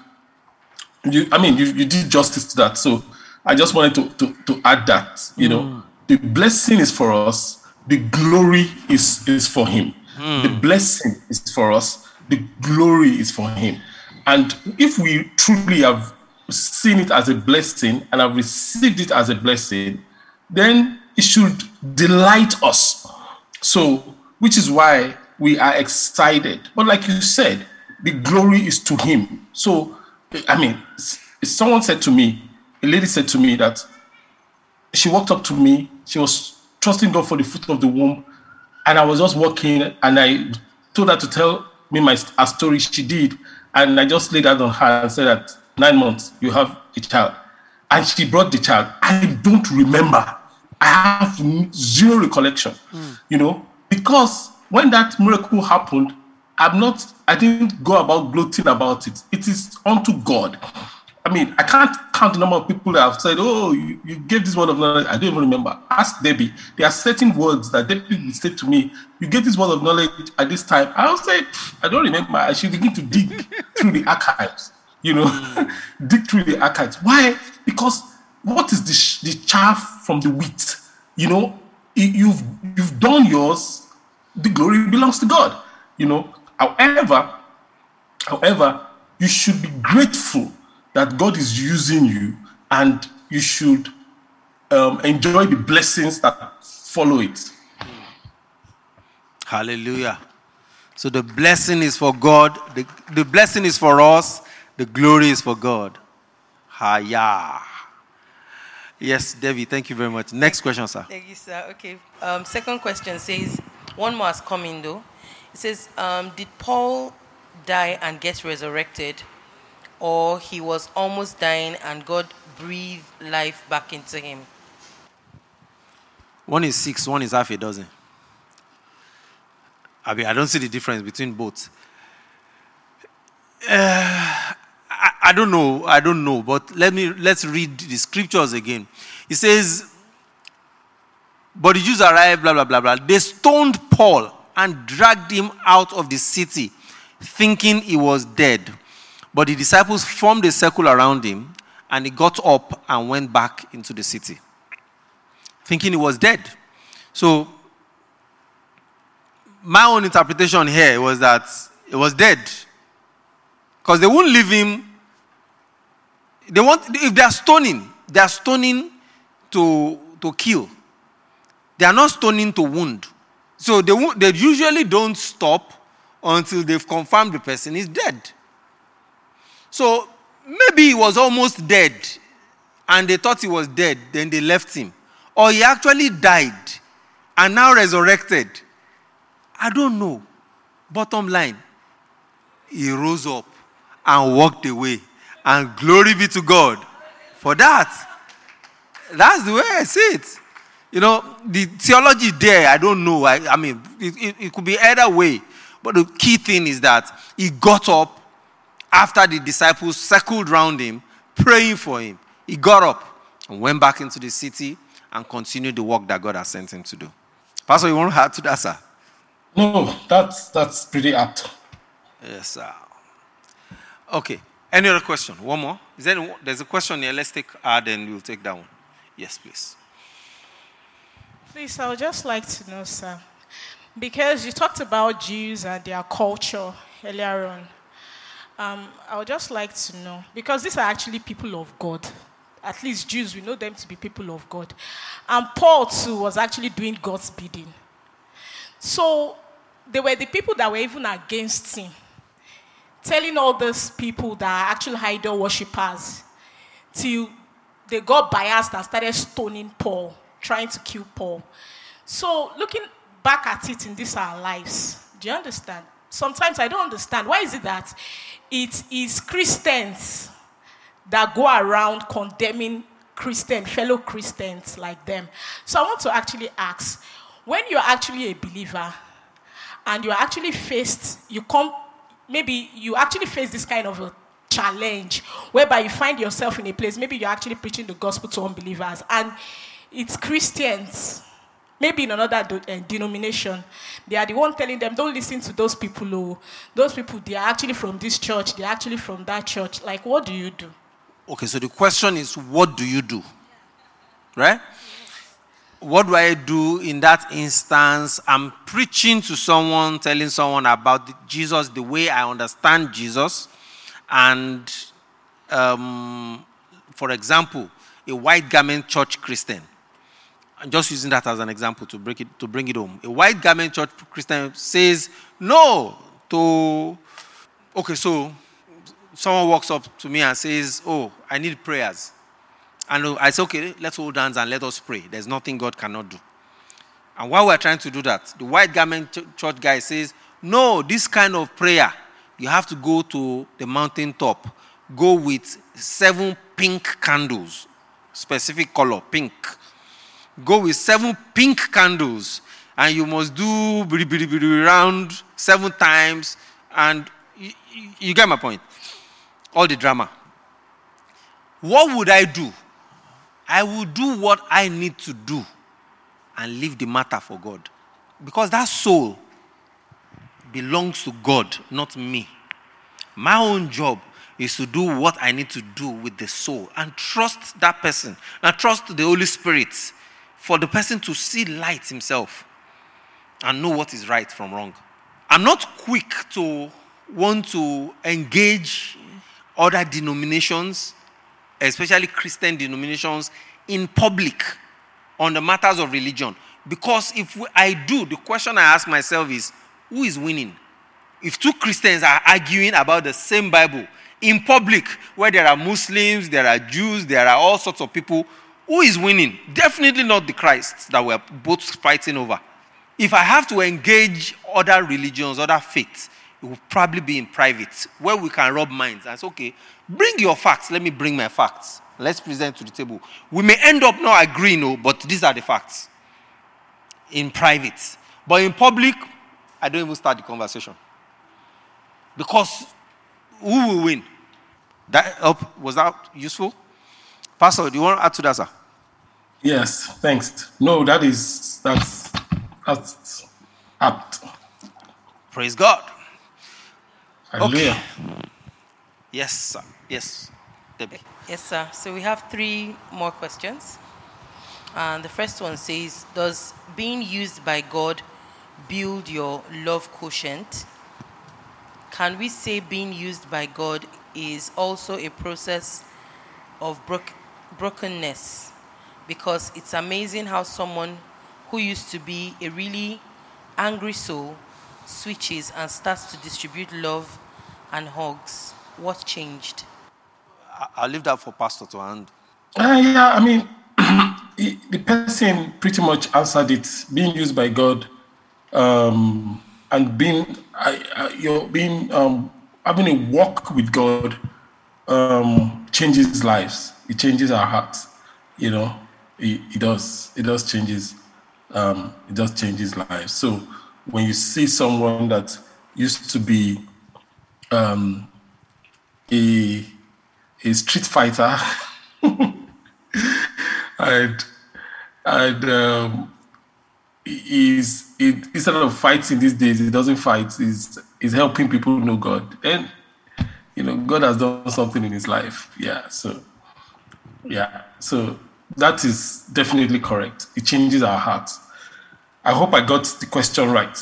you, I mean, you, you did justice to that. So I just wanted to, to, to add that, you know, the blessing is for us, the glory is, is for Him. The hmm. blessing is for us, the glory is for Him. And if we truly have seen it as a blessing and have received it as a blessing, then it should delight us. So, which is why we are excited. But like you said, the glory is to Him. So, I mean, someone said to me, a lady said to me that she walked up to me, she was trusting God for the fruit of the womb, and I was just walking, and I told her to tell me my a story. She did, and I just laid that on her and said that nine months you have a child, and she brought the child. I don't remember. I have zero recollection, you know, because when that miracle happened, I'm not. I didn't go about gloating about it. It is unto God. I mean, I can't count the number of people that have said, "Oh, you, you gave this word of knowledge." I don't even remember. Ask Debbie. There are certain words that Debbie would say to me. You gave this word of knowledge at this time. I'll say, "I don't remember." I should begin to dig through the archives. You know, hmm. dig through the archives. Why? Because what is the, sh- the chaff from the wheat? You know, I- you've you've done yours. The glory belongs to God. You know. However, However, you should be grateful that God is using you and you should um, enjoy the blessings that follow it. Hallelujah. So the blessing is for God, the, the blessing is for us, the glory is for God. Haya. Yes, Debbie, thank you very much. Next question, sir. Thank you, sir. Okay. Um, second question says, one more has come in though. It says, um, did Paul die and get resurrected, or he was almost dying and God breathed life back into him? One is six, one is half a dozen. I mean, I don't see the difference between both. Uh, I, I don't know. I don't know. But let me let's read the scriptures again. It says, "But the Jews arrived, blah blah blah blah. They stoned Paul and dragged him out of the city, thinking he was dead. But the disciples formed a circle around him, and he got up and went back into the city, thinking he was dead. So my own interpretation here was that he was dead. Because they won't leave him. They want if they are stoning, they are stoning to, to kill. They are not stoning to wound. So they, they usually don't stop until they've confirmed the person is dead. So maybe he was almost dead and they thought he was dead, then they left him. Or he actually died and now resurrected. I don't know. Bottom line, he rose up and walked away. And glory be to God for that. That's the way I see it. You know, the theology there, I don't know. I, I mean, it, it, it could be either way. But the key thing is that he got up after the disciples circled round him, praying for him. He got up and went back into the city and continued the work that God had sent him to do. Pastor, you want to add to that, sir? No, that's that's pretty apt. Yes, sir. Okay. Any other question? One more? Is there any, there's a question here. Let's take uh, then we'll take that one. Yes, please. Please, I would just like to know, sir, because you talked about Jews and their culture earlier on. Um, I would just like to know, because these are actually people of God. At least Jews, we know them to be people of God. And Paul, too, was actually doing God's bidding. So they were the people that were even against him, telling all those people that are actual idol worshippers till they got biased and started stoning Paul, trying to kill Paul. So, looking back at it in these our lives, do you understand? Sometimes I don't understand. Why is it that it is Christians that go around condemning Christian, fellow Christians like them? So, I want to actually ask when you're actually a believer and you're actually faced, you come, maybe you actually face this kind of a challenge whereby you find yourself in a place, maybe you're actually preaching the gospel to unbelievers, and it's Christians, maybe in another uh, denomination. They are the one telling them, don't listen to those people. Who, those people, they are actually from this church, they're actually from that church. Like, what do you do? Okay, so the question is, what do you do? Right? What do I do in that instance? I'm preaching to someone, telling someone about Jesus, the way I understand Jesus. And, um, for example, a white garment church Christian. I'm just using that as an example to, break it, to bring it home. A white garment church Christian says no to. Okay, so someone walks up to me and says, Oh, I need prayers. And I say, Okay, let's hold hands and let us pray. There's nothing God cannot do. And while we're trying to do that, the white garment church guy says, No, this kind of prayer, you have to go to the mountain top. Go with seven pink candles, specific color, pink. Go with seven pink candles, and you must do bidi round seven times. And you, you- you get my point. All the drama. what would I do? I will do what I need to do and leave the matter for God. Because that soul belongs to God, not me. My own job is to do what I need to do with the soul and trust that person and trust the Holy Spirit for the person to see light himself and know what is right from wrong. I'm not quick to want to engage other denominations, especially Christian denominations, in public on the matters of religion. Because if I do, the question I ask myself is who is winning? If two Christians are arguing about the same Bible in public, where there are Muslims, there are Jews, there are all sorts of people, who is winning? Definitely not the Christ that we're both fighting over. If I have to engage other religions, other faiths, it will probably be in private, where we can rub minds and say, okay, bring your facts, let me bring my facts. Let's present to the table. We may end up not agreeing, but these are the facts in private. But in public, I don't even start the conversation. Because who will win? That help, was that useful? Pastor, do you want to add to that, sir? Yes, thanks. No, that is that's that's apt. Praise God. Hallelujah. Yes, sir. Yes, Debbie. Yes, sir. So we have three more questions. And the first one says Does being used by God build your love quotient? Can we say being used by God is also a process of broke, brokenness? Because it's amazing how someone who used to be a really angry soul switches and starts to distribute love and hugs. What changed? I- I'll leave that for Pastor to handle. Uh, yeah, I mean, the the person pretty much answered it. Being used by God, um, and being, I, I, you're being, um, having a walk with God, um, changes lives. It changes our hearts. You know, it, it does. It does changes. Um, it does changes lives. So when you see someone that used to be um, a a street fighter and and um, is it, instead of fighting these days, he doesn't fight. He's he's helping people know God, and you know God has done something in his life. Yeah, so yeah, so that is definitely correct. It changes our hearts. I hope I got the question right.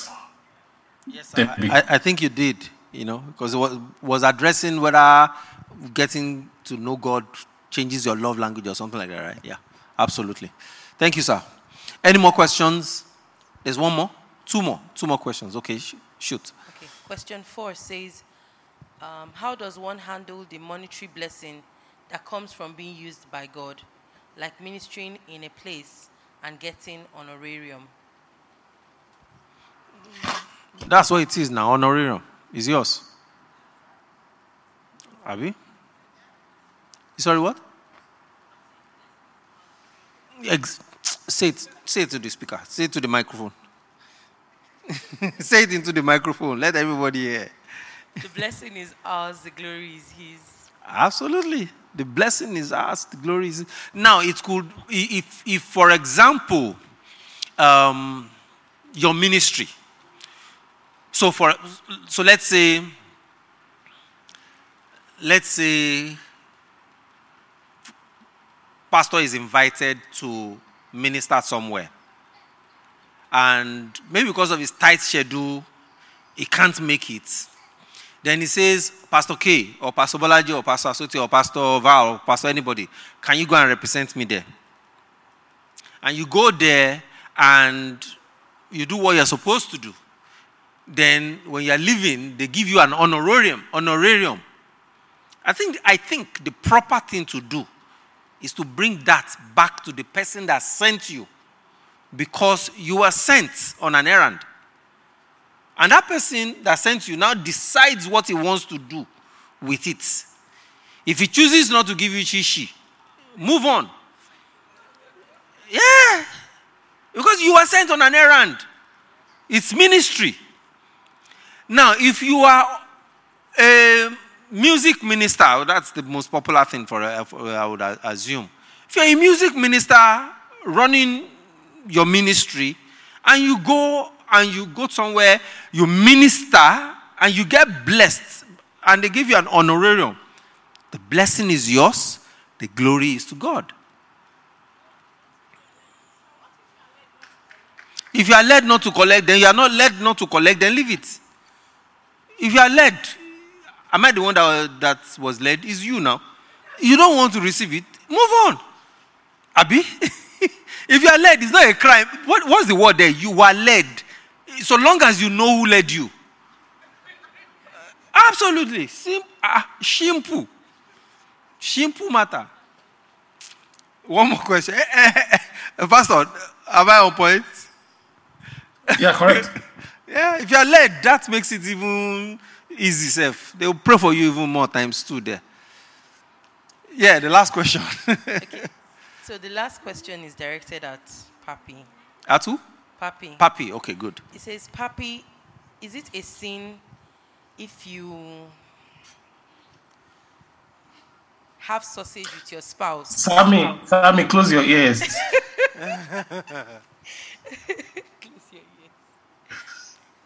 Yes, I, I think you did, you know, because it was, was addressing whether getting to know God changes your love language or something like that, right? Yeah, absolutely. Thank you, sir. Any more questions? There's one more? Two more. Two more questions. Okay, sh- shoot. Okay. Question four says, um, How does one handle the monetary blessing that comes from being used by God, like ministering in a place and getting honorarium? That's what it is now. Honorarium is yours. Abi? Sorry, what? Ex- say it. Say it to the speaker. Say it to the microphone. say it into the microphone. Let everybody hear. the blessing is ours, the glory is His. Absolutely. The blessing is ours, the glory is. Now, it could, if, if for example, um, your ministry. So, for, so let's say, let's say, pastor is invited to minister somewhere. And maybe because of his tight schedule, he can't make it. Then he says, Pastor K, or Pastor Bolaji, or Pastor Asoti, or Pastor Val, or Pastor anybody, can you go and represent me there? And you go there and you do what you're supposed to do. Then when you're leaving, they give you an honorarium. Honorarium. I think, I think the proper thing to do is to bring that back to the person that sent you because you were sent on an errand. And that person that sent you now decides what he wants to do with it. If he chooses not to give you shishi, move on. Yeah. Because you were sent on an errand. It's ministry. Now, if you are a music minister, that's the most popular thing for, uh, I would uh, assume. If you're a music minister running your ministry, and you go and you go somewhere, you minister, and you get blessed, and they give you an honorarium, the blessing is yours, the glory is to God. If you are led not to collect, then you are not led not to collect, then leave it. If you are led, am I the one that, that was led? Is you now. You don't want to receive it, move on. Abi? if you are led, it's not a crime. What, what's the word there? You are led. So long as you know who led you. Absolutely. Sim- ah, simple. Simple matter. One more question. Eh, eh, eh, Pastor, am I on point? Yeah, correct. Yeah, if you are led, that makes it even easy, self. They will pray for you even more times too there. Yeah, the last question. Okay. So the last question is directed at Papi. Atu? Papi. Papi, okay, good. It says, Papi, is it a sin if you have sausage with your spouse? Sammy, Sammy, close your ears.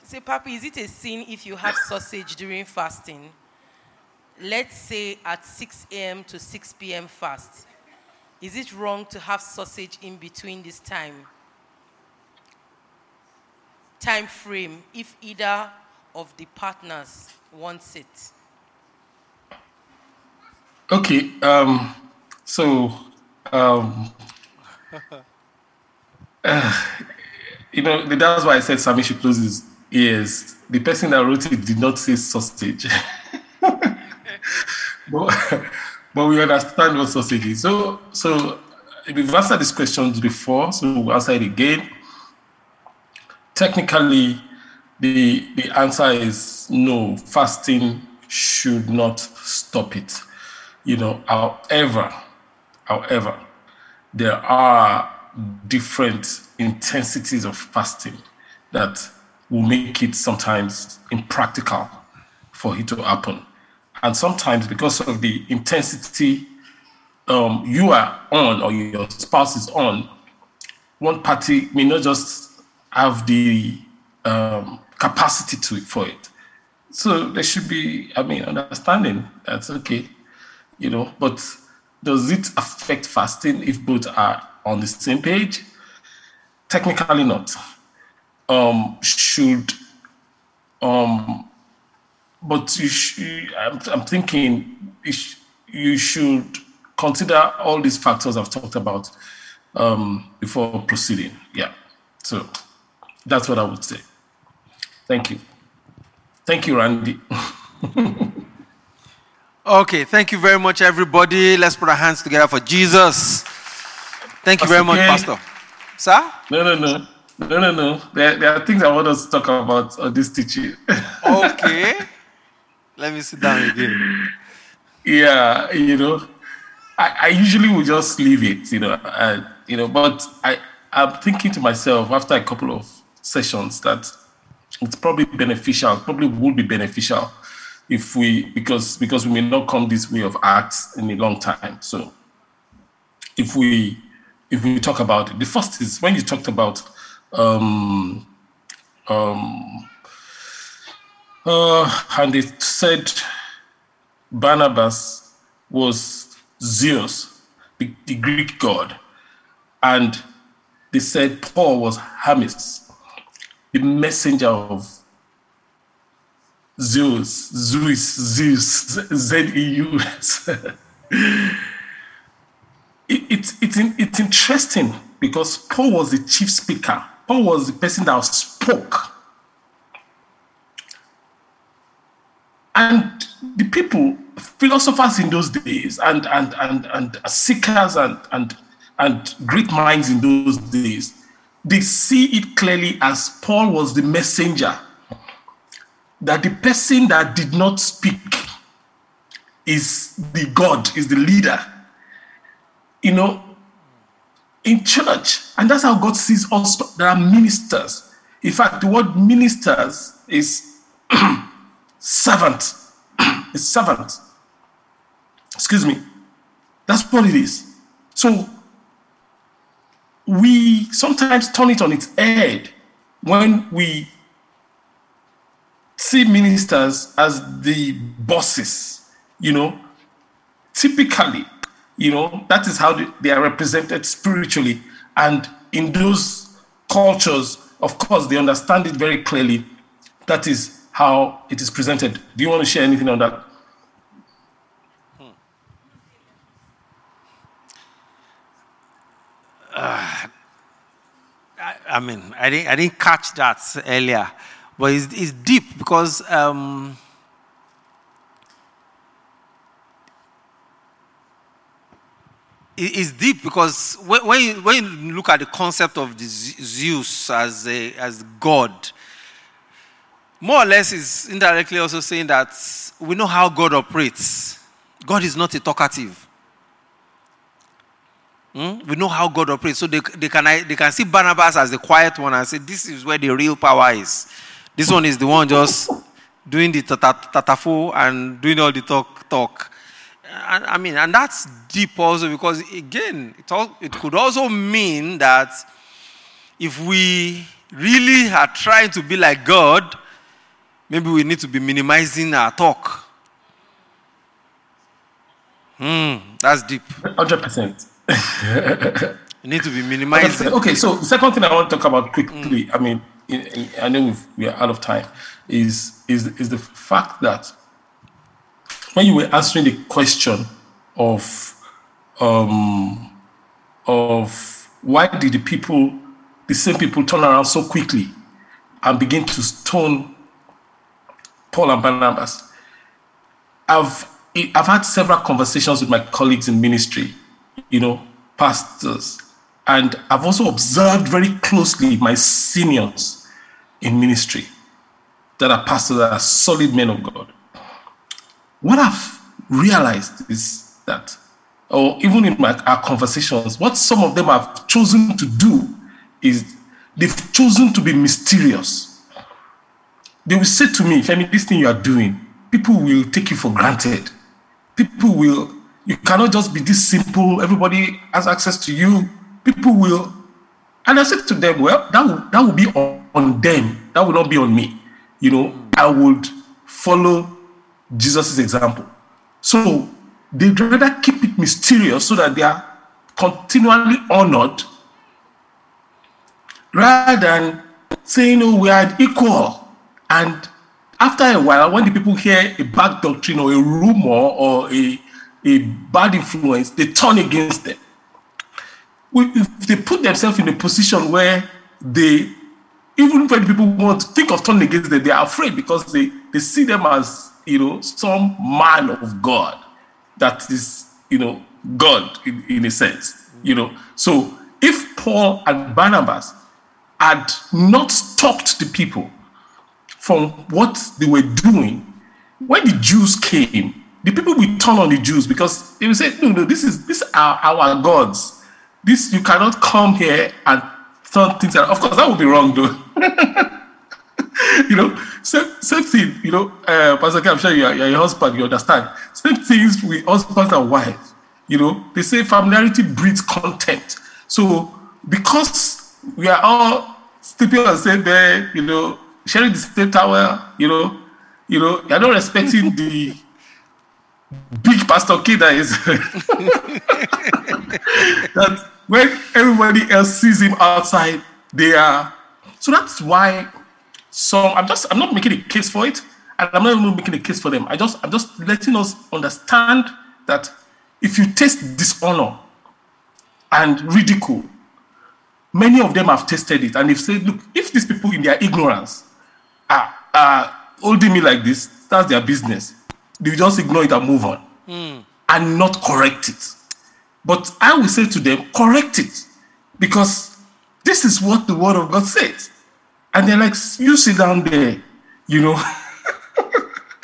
Say, Papi, is it a sin if you have sausage during fasting? Let's say at 6 a.m. to 6 p.m. fast. Is it wrong to have sausage in between this time? Time frame, if either of the partners wants it. Okay, um, so, um, uh, you know, that's why I said Sammy should close his ears. The person that wrote it did not say sausage. but, but we understand what sausage is. So, so we've answered these questions before, so we'll answer it again. Technically, the, the answer is no, fasting should not stop it. You know, however, however, there are different intensities of fasting that will make it sometimes impractical for it to happen. And sometimes, because of the intensity um, you are on or your spouse is on, one party may not just have the um, capacity to for it. So there should be, I mean, understanding that's okay, you know. But does it affect fasting if both are on the same page? Technically, not. Um, should um, but you I'm, I'm thinking you, sh- you should consider all these factors I've talked about um, before proceeding. Yeah. So that's what I would say. Thank you. Thank you, Randy. Okay, thank you very much, everybody. Let's put our hands together for Jesus. Thank you very much, Pastor Pastor. Sir? No, no, no. No, no, no. There, there are things I want us to talk about on this teaching. Okay. Let me sit down again. yeah, you know, I, I usually would just leave it, you know, uh, you know, but I, I'm thinking to myself after a couple of sessions that it's probably beneficial, probably would be beneficial if we, because, because we may not come this way of acts in a long time. So if we, if we talk about it, the first is when you talked about, um, um, uh, and it said Barnabas was Zeus, the, the Greek god, and they said Paul was Hermes, the messenger of Zeus, Zeus, Zeus, Z E U S. It, it's, it's, it's interesting because Paul was the chief speaker. Paul was the person that spoke. And the people, philosophers in those days, and, and, and, and seekers and, and, and great minds in those days, they see it clearly as Paul was the messenger, that the person that did not speak is the God, is the leader. You know, in church, and that's how God sees us. There are ministers. In fact, the word ministers is servant. a servant. Excuse me. That's what it is. So we sometimes turn it on its head when we see ministers as the bosses, you know. Typically, you know, that is how they- are represented spiritually. And in those cultures, of course, they understand it very clearly. That is how it is presented. Do you want to share anything on that? I mean, I didn't, I didn't catch that earlier, but it's, it's deep because um, it's deep because when, when, you, when you look at the concept of the Zeus as, a, as God, more or less is indirectly also saying that we know how God operates. God is not a talkative. Hmm? We know how God operates. So they, they, can, they can see Barnabas as the quiet one and say, This is where the real power is. This one is the one just doing the tata- tatafo and doing all the talk. talk. And, I mean, and that's deep also because, again, it, all, it could also mean that if we really are trying to be like God, maybe we need to be minimizing our talk. Hmm, that's deep. 100%. You need to be minimized. Okay, so the second thing I want to talk about quickly, I mean, in, in, I know we've, we are out of time, is, is, is the fact that when you were answering the question of, um, of why did the people, the same people turn around so quickly and begin to stone Paul and Barnabas, I've, I've had several conversations with my colleagues in ministry, you know, pastors, and I've also observed very closely my seniors in ministry that are pastors that are solid men of God. What I've realized is that, or even in my, our conversations, what some of them have chosen to do is they've chosen to be mysterious. They will say to me, if Femi, this thing you are doing, people will take you for granted. People will, you cannot just be this simple, everybody has access to you. People will, and I said to them, well, that will, that will be on, on them, that will not be on me. You know, I would follow Jesus' example. So they'd rather keep it mysterious so that they are continually honored rather than saying, oh, we are equal. And after a while, when the people hear a bad doctrine or a rumor or a, a bad influence, they turn against them. If they put themselves in a position where they, even when people want to think of turning against them, they are afraid because they, they see them as, you know, some man of God that is, you know, God in, in a sense, you know. So if Paul and Barnabas had not stopped the people from what they were doing, when the Jews came, the people will turn on the Jews because they will say, no, no, this is this are our gods. This you cannot come here and turn things around. Of course, that would be wrong though. you know, same, same thing, you know, uh, Pastor K, I'm sure you're, you're a husband, you understand. Same things with husbands and wives. You know, they say familiarity breeds contempt. So because we are all sleeping on the same bed, you know, sharing the same towel, you know, you know, you're not respecting the big Pastor K that is that when everybody else sees him outside, they are so that's why some I'm just I'm not making a case for it, and I'm not even making a case for them. I just I'm just letting us understand that if you taste dishonor and ridicule, many of them have tasted it, and they've said, look, if these people in their ignorance are, are holding me like this, that's their business. They just ignore it and move on hmm. and not correct it. But I will say to them, correct it because this is what the word of God says. And they're like, you sit down there, you know.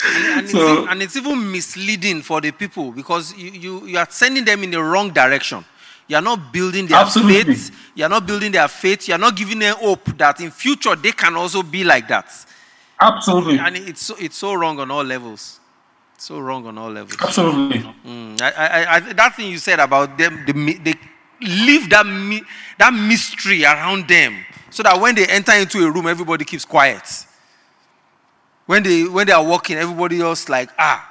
And it's, So- e- and it's even misleading for the people because you, you, you are sending them in the wrong direction. You are not building their Absolutely. faith. You are not building their faith. You are not giving them hope that in future they can also be like that. Absolutely. And it's so, it's so wrong on all levels. So wrong on all levels. Absolutely. Mm, I, I, I, that thing you said about them, they, they leave that, mi- that mystery around them so that when they enter into a room, everybody keeps quiet. When they, when they are walking, everybody else like, ah,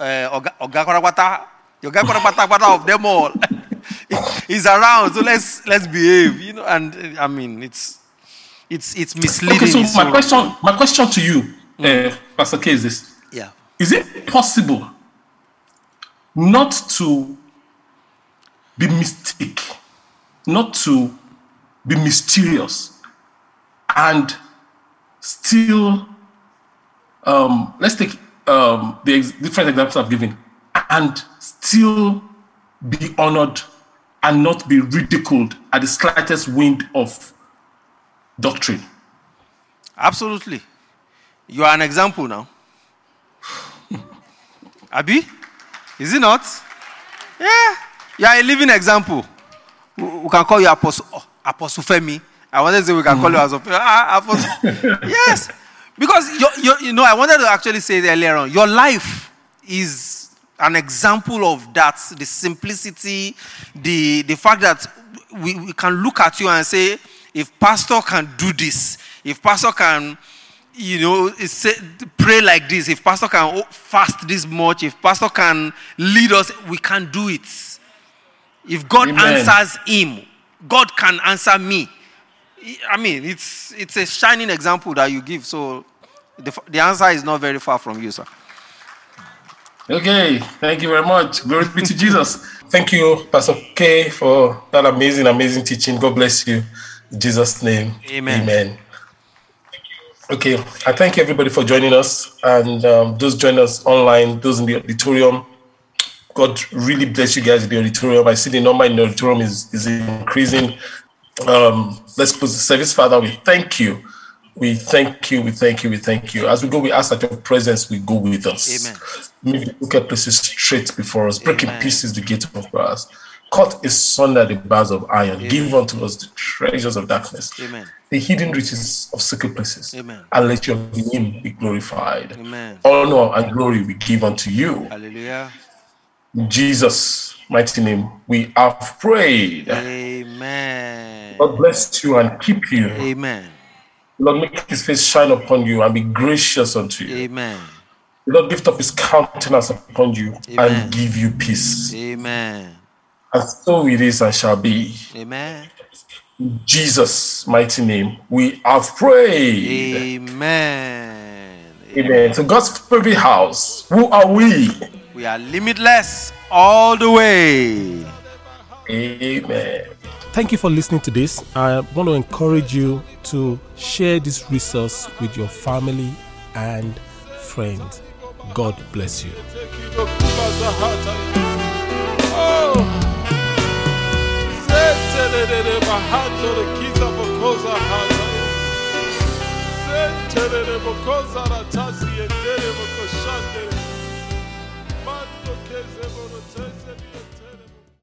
uh, Oga Oga Kwarapata, the Oga Kwarapata Kwarapata of them all. He's around, so let's, let's behave. You know, and uh, I mean, it's, it's, it's misleading. Okay, so my so- question, my question to you, uh, Pastor K, is this. Is it possible not to be mystic, not to be mysterious, and still, um, let's take um, the ex- different examples I've given, and still be honored and not be ridiculed at the slightest wind of doctrine? Absolutely. You are an example now. Abi? Is it not? Yeah. You are a living example. We, we can call you Apostle, oh, Apostle Femi. I wanted to say we can call you as a ah, Apostle. yes. Because you you you know, I wanted to actually say it earlier on. Your life is an example of that the simplicity, the, the fact that we, we can look at you and say, if pastor can do this, if pastor can, you know, say, pray like this, if pastor can fast this much, if pastor can lead us, we can do it. If God Amen. answers him, God can answer me. I mean, it's, it's a shining example that you give. So the, the answer is not very far from you, sir. Okay, thank you very much. Glory be to Jesus. Thank you, Pastor K, for that amazing, amazing teaching. God bless you. In Jesus' name. Amen. Amen. Okay, I thank everybody for joining us and um, those join us online, those in the auditorium. God really bless you guys in the auditorium. I see the number in the auditorium is, is increasing. Um, let's put the service, Father. We thank you. We thank you. We thank you. We thank you. As we go, we ask that your presence will go with us. Amen. Make the crooked places straight before us. Break in Amen. pieces the gate of brass. Cut asunder the bars of iron. Give unto us the treasures of darkness. Amen. The hidden riches of secret places. Amen. And let your name be glorified. Amen. Honor and glory we give unto you. Hallelujah. In Jesus' mighty name, we have prayed. Amen. God bless you and keep you. Amen. Lord, make his face shine upon you and be gracious unto you. Amen. Lord, lift up his countenance upon you Amen. and give you peace. Amen. And so it is and shall be. Amen. In Jesus' mighty name, we have prayed. Amen. Amen. So God's favorite house. Who are we? We are limitless all the way. Amen. Thank you for listening to this. I want to encourage you to share this resource with your family and friends. God bless you. Zetelele bahando le kiza bokoza hata. Zetelele bokoza.